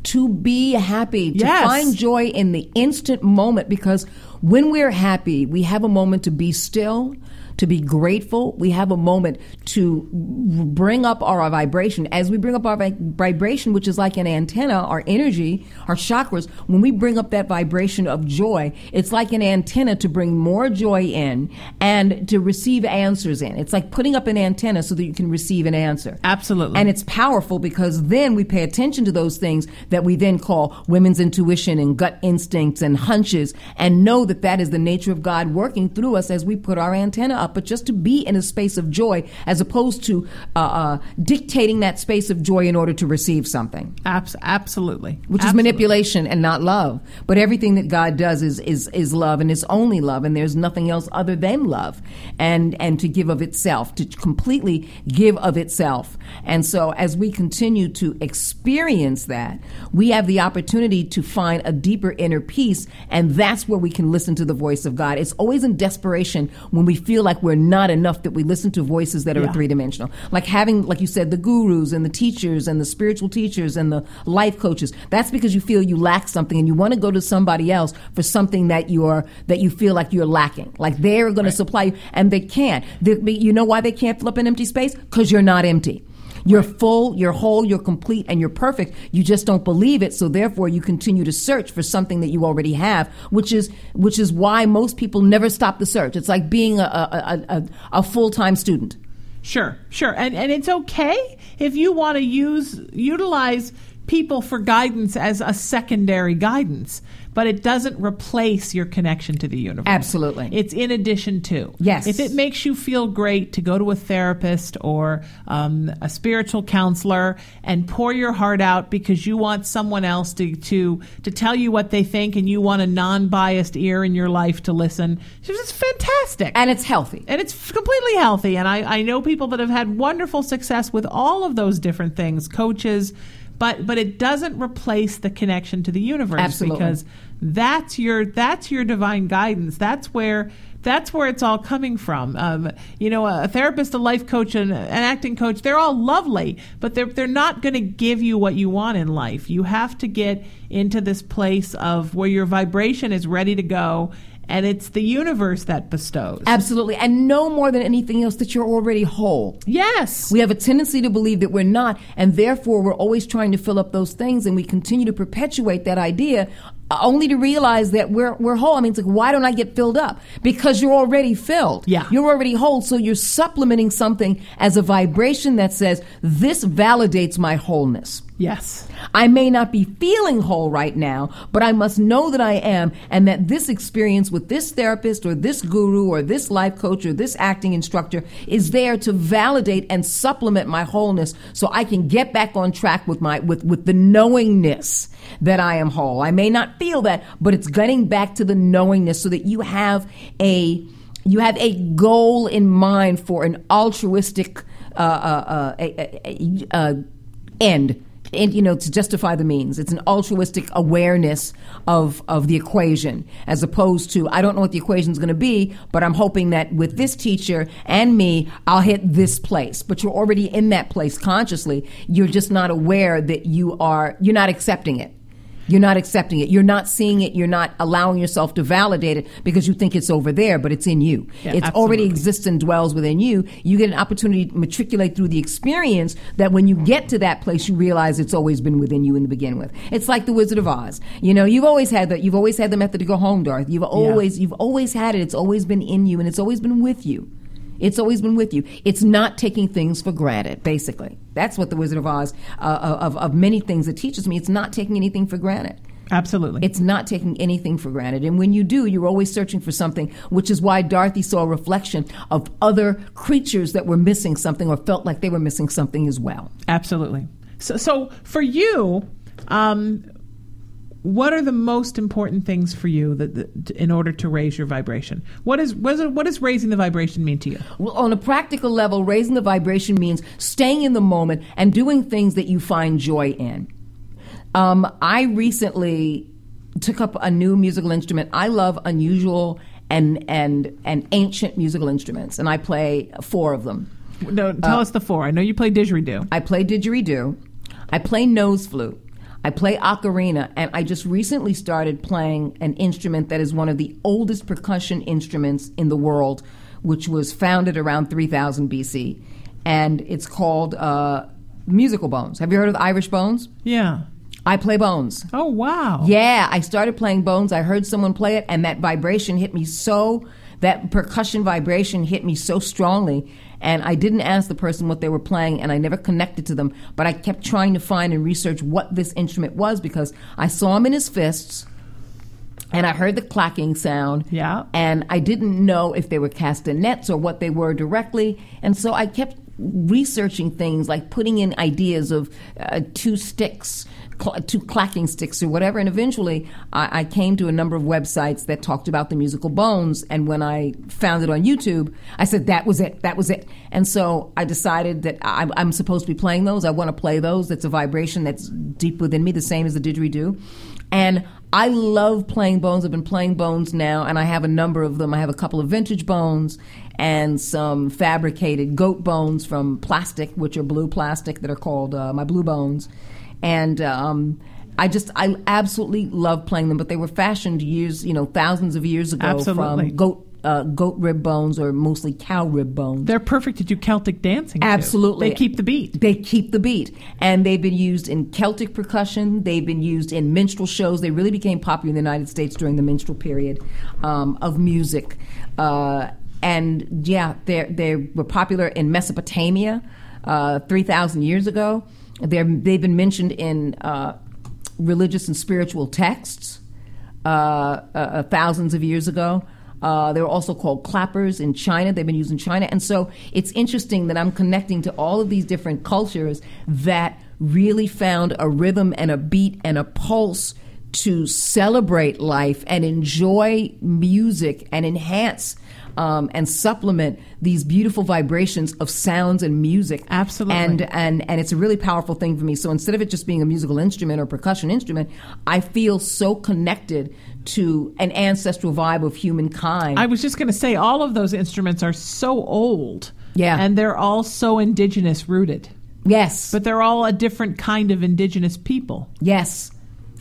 to be happy, to Yes. find joy in the instant moment because when we're happy, we have a moment to be still, to be grateful. We have a moment to bring up our vibration. As we bring up our vi- vibration, which is like an antenna, our energy, our chakras, when we bring up that vibration of joy, it's like an antenna to bring more joy in and to receive answers in. It's like putting up an antenna so that you can receive an answer. Absolutely. And it's powerful because then we pay attention to those things that we then call women's intuition and gut instincts and hunches and know that that is the nature of God working through us as we put our antenna up. But just to be in a space of joy as opposed to uh, uh, dictating that space of joy in order to receive something. Abs- absolutely. Which is manipulation and not love. But everything that God does is, is, is love and is only love, and there's nothing else other than love. And, and to give of itself, to completely give of itself. And so as we continue to experience that, we have the opportunity to find a deeper inner peace, and that's where we can listen to the voice of God. It's always in desperation when we feel like we're not enough that we listen to voices that are Yeah. three dimensional. Like having, like you said, the gurus and the teachers and the spiritual teachers and the life coaches. That's because you feel you lack something and you want to go to somebody else for something that you're that you feel like you're lacking. Like they're going to supply you, and they can't. They, you know why they can't fill up an empty space? Because you're not empty. You're full, you're whole, you're complete, and you're perfect. You just don't believe it, so therefore you continue to search for something that you already have, which is which is why most people never stop the search. It's like being a a, a, a, a full time student. Sure, sure. And and it's okay if you want to use utilize people for guidance as a secondary guidance, but it doesn't replace your connection to the universe. Absolutely. It's in addition to. Yes. If it makes you feel great to go to a therapist or um, a spiritual counselor and pour your heart out because you want someone else to, to, to tell you what they think and you want a non biased ear in your life to listen, it's fantastic. And it's healthy. And it's completely healthy. And I, I know people that have had wonderful success with all of those different things, coaches, but but it doesn't replace the connection to the universe Absolutely. because that's your that's your divine guidance. That's where that's where it's all coming from. Um, you know, a therapist, a life coach, and an acting coach, they're all lovely, but they're they're not going to give you what you want in life. You have to get into this place of where your vibration is ready to go, and it's the universe that bestows. Absolutely. And no more than anything else that you're already whole. Yes. We have a tendency to believe that we're not, and therefore we're always trying to fill up those things, and we continue to perpetuate that idea. Uh, Only to realize that we're we're whole. I mean, it's like, why don't I get filled up? Because you're already filled. Yeah. you're already whole. So you're supplementing something as a vibration that says this validates my wholeness. Yes. I may not be feeling whole right now, but I must know that I am, and that this experience with this therapist or this guru or this life coach or this acting instructor is there to validate and supplement my wholeness so I can get back on track with my with, with the knowingness that I am whole. I may not feel that, but it's getting back to the knowingness so that you have a you have a goal in mind for an altruistic uh, uh, uh, uh, end and you know to justify the means. It's an altruistic awareness of of the equation as opposed to i don't know what the equation is going to be but i'm hoping that with this teacher and me i'll hit this place. But you're already in that place consciously. You're just not aware that you are you're not accepting it you're not accepting it. You're not seeing it. You're not allowing yourself to validate it because you think it's over there, but it's in you. Yeah, it's already absolutely. exists and dwells within you. You get an opportunity to matriculate through the experience that when you get to that place, you realize it's always been within you in the begin with. It's like the Wizard of Oz. You know, you've always had that. You've always had the method to go home, Darth. You've always, you've always had it. It's always been in you and it's always been with you. It's always been with you. It's not taking things for granted, basically. That's what the Wizard of Oz, uh, of, of many things it teaches me. It's not taking anything for granted. Absolutely. It's not taking anything for granted. And when you do, you're always searching for something, which is why Dorothy saw a reflection of other creatures that were missing something or felt like they were missing something as well. Absolutely. So, so for you, um, what are the most important things for you that, that in order to raise your vibration? What is what, is what does raising the vibration mean to you? Well, on a practical level, raising the vibration means staying in the moment and doing things that you find joy in. Um, I recently took up a new musical instrument. I love unusual and and and ancient musical instruments, and I play four of them. No, tell Uh, us the four. I know you play didgeridoo. I play didgeridoo. I play nose flute. I play ocarina, and I just recently started playing an instrument that is one of the oldest percussion instruments in the world, which was founded around 3000 BC, and it's called uh, musical bones. Have you heard of the Irish bones? Yeah. I play bones. Oh wow. Yeah, I started playing bones. I heard someone play it, and that vibration hit me so. That percussion vibration hit me so strongly, and I didn't ask the person what they were playing, and I never connected to them. But I kept trying to find and research what this instrument was because I saw him in his fists, and I heard the clacking sound. Yeah. And I didn't know if they were castanets or what they were directly. And so I kept researching things like putting in ideas of uh, two sticks, cl- clacking sticks or whatever. And eventually I-, I came to a number of websites that talked about the musical bones. And when I found it on YouTube, I said, that was it. That was it. And so I decided that I- I'm supposed to be playing those. I want to play those. That's a vibration that's deep within me, the same as the didgeridoo. And I love playing bones. I've been playing bones now, and I have a number of them. I have a couple of vintage bones and some fabricated goat bones from plastic, which are blue plastic, that are called uh, my blue bones. And um, I just, I absolutely love playing them. But they were fashioned years, you know, thousands of years ago Absolutely. from goat. Uh, goat rib bones or mostly cow rib bones. They're perfect to do Celtic dancing. to. Absolutely. They keep the beat. They keep the beat. And they've been used in Celtic percussion. They've been used in minstrel shows. They really became popular in the United States during the minstrel period um, of music. Uh, and yeah, they they were popular in Mesopotamia uh, 3,000 years ago. They're, they've been mentioned in uh, religious and spiritual texts uh, uh, uh, thousands of years ago. Uh, they were also called clappers in China. They've been used in China. And so it's interesting that I'm connecting to all of these different cultures that really found a rhythm and a beat and a pulse to celebrate life and enjoy music and enhance um, and supplement these beautiful vibrations of sounds and music. Absolutely. And and and it's a really powerful thing for me. So instead of it just being a musical instrument or percussion instrument, I feel so connected to an ancestral vibe of humankind. I was just going to say, all of those instruments are so old. Yeah. And they're all so indigenous rooted. yes, But they're all a different kind of indigenous people. yes,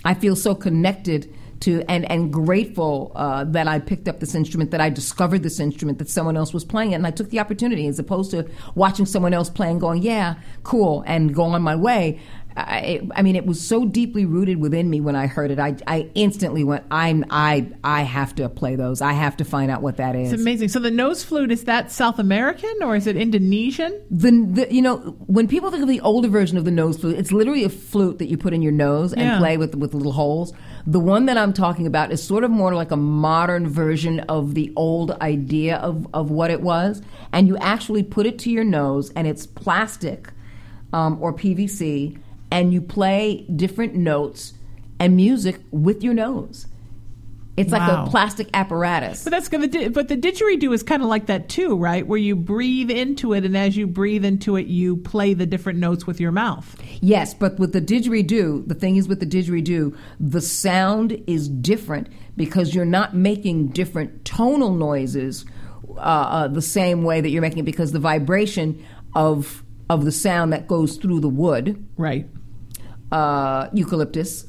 I feel so connected to and and grateful uh, that I picked up this instrument, that I discovered this instrument, that someone else was playing it, and I took the opportunity as opposed to watching someone else playing, going, "Yeah, cool," and go on my way. I, I mean, it was so deeply rooted within me when I heard it. I, I instantly went, "I'm I I have to play those. I have to find out what that is." It's amazing. So the nose flute is that South American or is it Indonesian? The, the you know when people think of the older version of the nose flute, it's literally a flute that you put in your nose and Yeah. play with with little holes. The one that I'm talking about is sort of more like a modern version of the old idea of of what it was, and you actually put it to your nose, and it's plastic um, or PVC, and you play different notes and music with your nose. It's like a plastic apparatus. But that's good. di- But the didgeridoo is kind of like that too, right? Where you breathe into it, and as you breathe into it, you play the different notes with your mouth. Yes, but with the didgeridoo, the thing is with the didgeridoo, the sound is different because you're not making different tonal noises uh, uh, the same way that you're making it because the vibration of of the sound that goes through the wood, Right. uh, eucalyptus,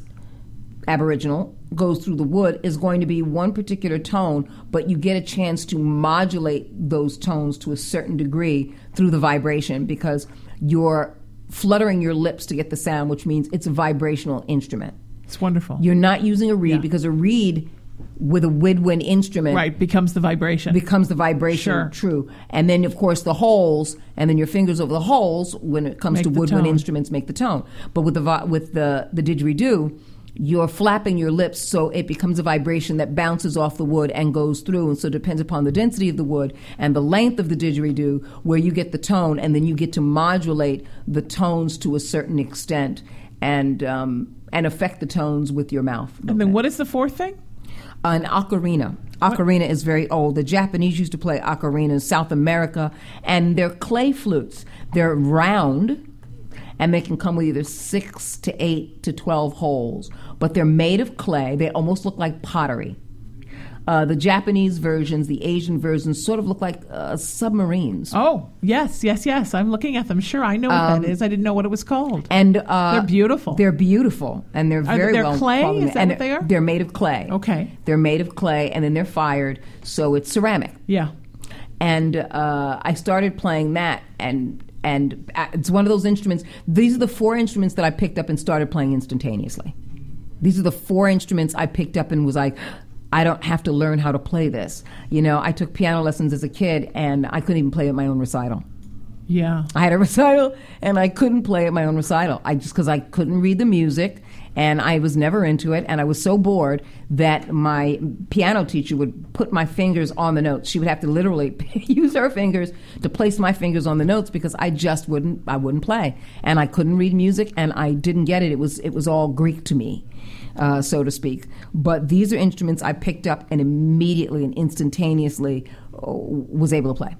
aboriginal, goes through the wood is going to be one particular tone, but you get a chance to modulate those tones to a certain degree through the vibration because you're fluttering your lips to get the sound, which means it's a vibrational instrument. It's wonderful. You're not using a reed Yeah. because a reed with a woodwind instrument right. Becomes the vibration. becomes the vibration Sure. true. And then, of course, the holes, and then your fingers over the holes when it comes Make to woodwind tone. instruments make the tone. But with the with the the didgeridoo, you're flapping your lips so it becomes a vibration that bounces off the wood and goes through. And so it depends upon the density of the wood and the length of the didgeridoo where you get the tone, and then you get to modulate the tones to a certain extent. and um, and affect the tones with your mouth. And then what is the fourth thing? An ocarina. Ocarina is very old. The Japanese used to play ocarina in South America, and they're clay flutes. They're round, and they can come with either six to eight to twelve holes. But they're made of clay. They almost look like pottery. Uh, the Japanese versions, the Asian versions, sort of look like uh, submarines. Oh, yes, yes, yes. I'm looking at them. Sure, I know what Um, that is. I didn't know what it was called. And uh, They're beautiful. They're beautiful, and they're very they well clay? quality- Is that and what they are? They're made of clay. Okay. They're made of clay, and then they're fired, so it's ceramic. Yeah. And uh, I started playing that, and and uh, it's one of those instruments. These are the four instruments that I picked up and started playing instantaneously. These are the four instruments I picked up and was like. I don't have to learn how to play this. You know, I took piano lessons as a kid and I couldn't even play at my own recital. Yeah. I had a [laughs] recital and I couldn't play at my own recital. I just because I couldn't read the music and I was never into it and I was so bored that my piano teacher would put my fingers on the notes. She would have to literally [laughs] use her fingers to place my fingers on the notes because I just wouldn't I wouldn't play and I couldn't read music and I didn't get it. It was it was all Greek to me. Uh, so to speak. But these are instruments I picked up and immediately and instantaneously uh, was able to play.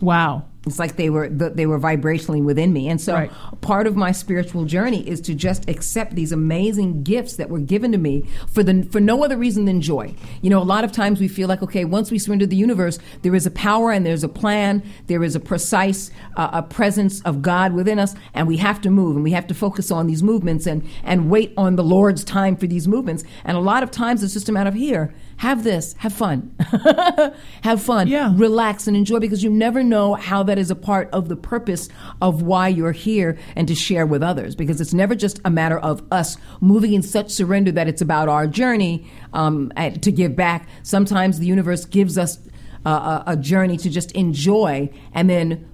Wow. It's like they were they were vibrationally within me, and so Right. part of my spiritual journey is to just accept these amazing gifts that were given to me for the for no other reason than joy. You know, a lot of times we feel like okay, once we surrender the universe, there is a power and there's a plan, there is a precise uh, a presence of God within us, and we have to move and we have to focus on these movements and and wait on the Lord's time for these movements. And a lot of times it's just a matter of here, have this, have fun, [laughs] have fun, Yeah. relax and enjoy because you never know how that is a part of the purpose of why you're here and to share with others because it's never just a matter of us moving in such surrender that it's about our journey um, to give back. Sometimes the universe gives us uh, a, a journey to just enjoy and then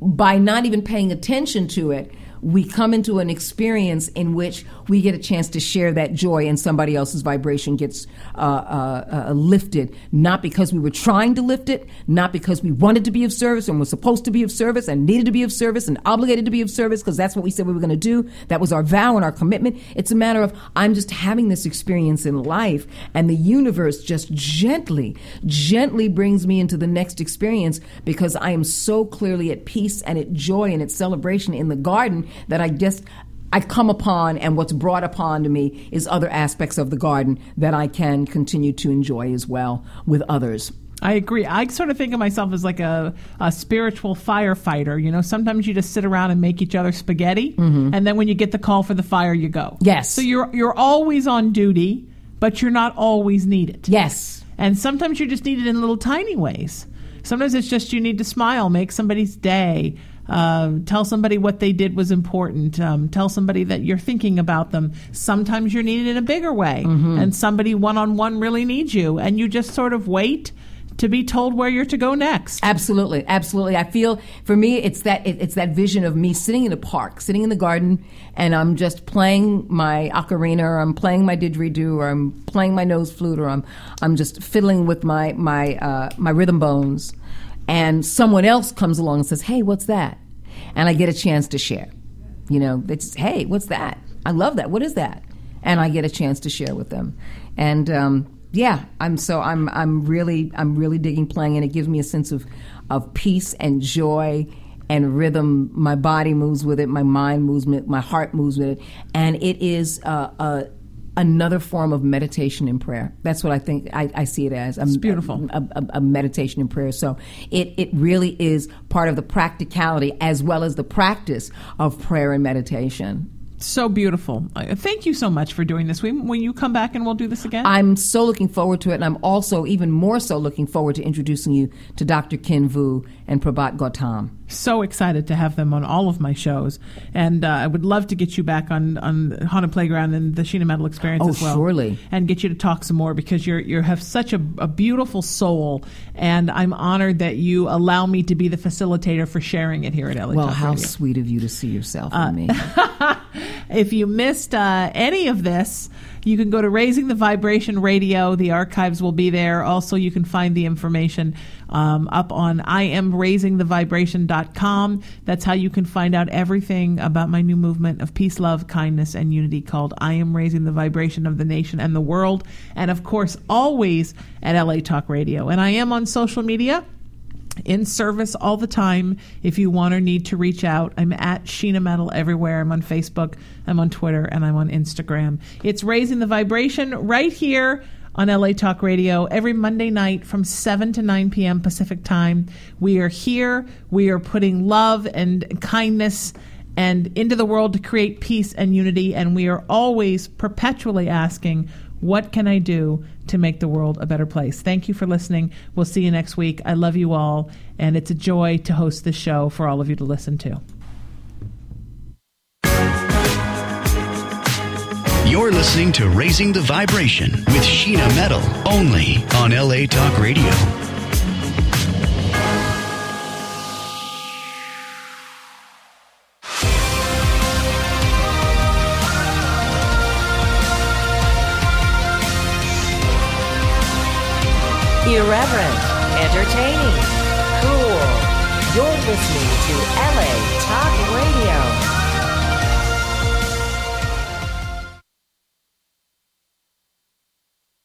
by not even paying attention to it we come into an experience in which we get a chance to share that joy and somebody else's vibration gets uh, uh, uh, lifted, not because we were trying to lift it, not because we wanted to be of service and were supposed to be of service and needed to be of service and obligated to be of service because that's what we said we were going to do. That was our vow and our commitment. It's a matter of I'm just having this experience in life and the universe just gently, gently brings me into the next experience because I am so clearly at peace and at joy and at celebration in the garden that I just I come upon and what's brought upon to me is other aspects of the garden that I can continue to enjoy as well with others. I agree. I sort of think of myself as like a, a spiritual firefighter. You know, sometimes you just sit around and make each other spaghetti, and then when you get the call for the fire, you go. Mm-hmm. Yes. So you're you're always on duty, but you're not always needed. Yes. And sometimes you're just needed in little tiny ways. Sometimes it's just you need to smile, make somebody's day, um, tell somebody what they did was important, um, tell somebody that you're thinking about them. Sometimes you're needed in a bigger way, and somebody one on one really needs you, and you just sort of wait to be told where you're to go next. Absolutely, absolutely. I feel for me, it's that it, it's that vision of me sitting in a park, sitting in the garden, and I'm just playing my ocarina, or I'm playing my didgeridoo, or I'm playing my nose flute, or I'm I'm just fiddling with my my uh, my rhythm bones, and someone else comes along and says, "Hey, what's that?" And I get a chance to share. You know, it's hey, what's that? I love that. What is that? And I get a chance to share with them, and. Um, yeah, I'm so I'm I'm really I'm really digging playing, and it gives me a sense of of peace and joy and rhythm. My body moves with it, my mind moves with it, my heart moves with it, and it is uh, a another form of meditation and prayer. That's what I think I, I see it as. It's beautiful. A, a, a meditation and prayer. So it it really is part of the practicality as well as the practice of prayer and meditation. So beautiful. Uh, Thank you so much for doing this. When you come back and we'll do this again? I'm so looking forward to it, and I'm also even more so looking forward to introducing you to Dr. Ken Vuu and Prabhat Gautam. So excited to have them on all of my shows, and uh, I would love to get you back on on Haunted Playground and the Sheena Metal Experience Oh, as well. surely. and get you to talk some more because you're you have such a, a beautiful soul, and I'm honored that you allow me to be the facilitator for sharing it here at LA Well, Talk how Radio. sweet of you to see yourself in me. [laughs] If you missed uh, any of this, You can go to Raising the Vibration Radio. The archives will be there. Also, you can find the information um, up on IamRaisingTheVibration.com. That's how you can find out everything about my new movement of peace, love, kindness, and unity called I Am Raising the Vibration of the Nation and the World. And of course, always at LA Talk Radio. And I am on social media in service all the time if you want or need to reach out. I'm at Sheena Metal everywhere. I'm on Facebook, I'm on Twitter, and I'm on Instagram. It's Raising the Vibration right here on LA Talk Radio every Monday night from 7 to 9 p.m. Pacific Time. We are here. We are putting love and kindness and into the world to create peace and unity. And we are always perpetually asking, what can I do to make the world a better place? Thank you for listening. We'll see you next week. I love you all, and it's a joy to host this show for all of you to listen to. You're listening to Raising the Vibration with Sheena Metal, only on LA Talk Radio. Irreverent, entertaining, cool. You're listening to LA Talk Radio.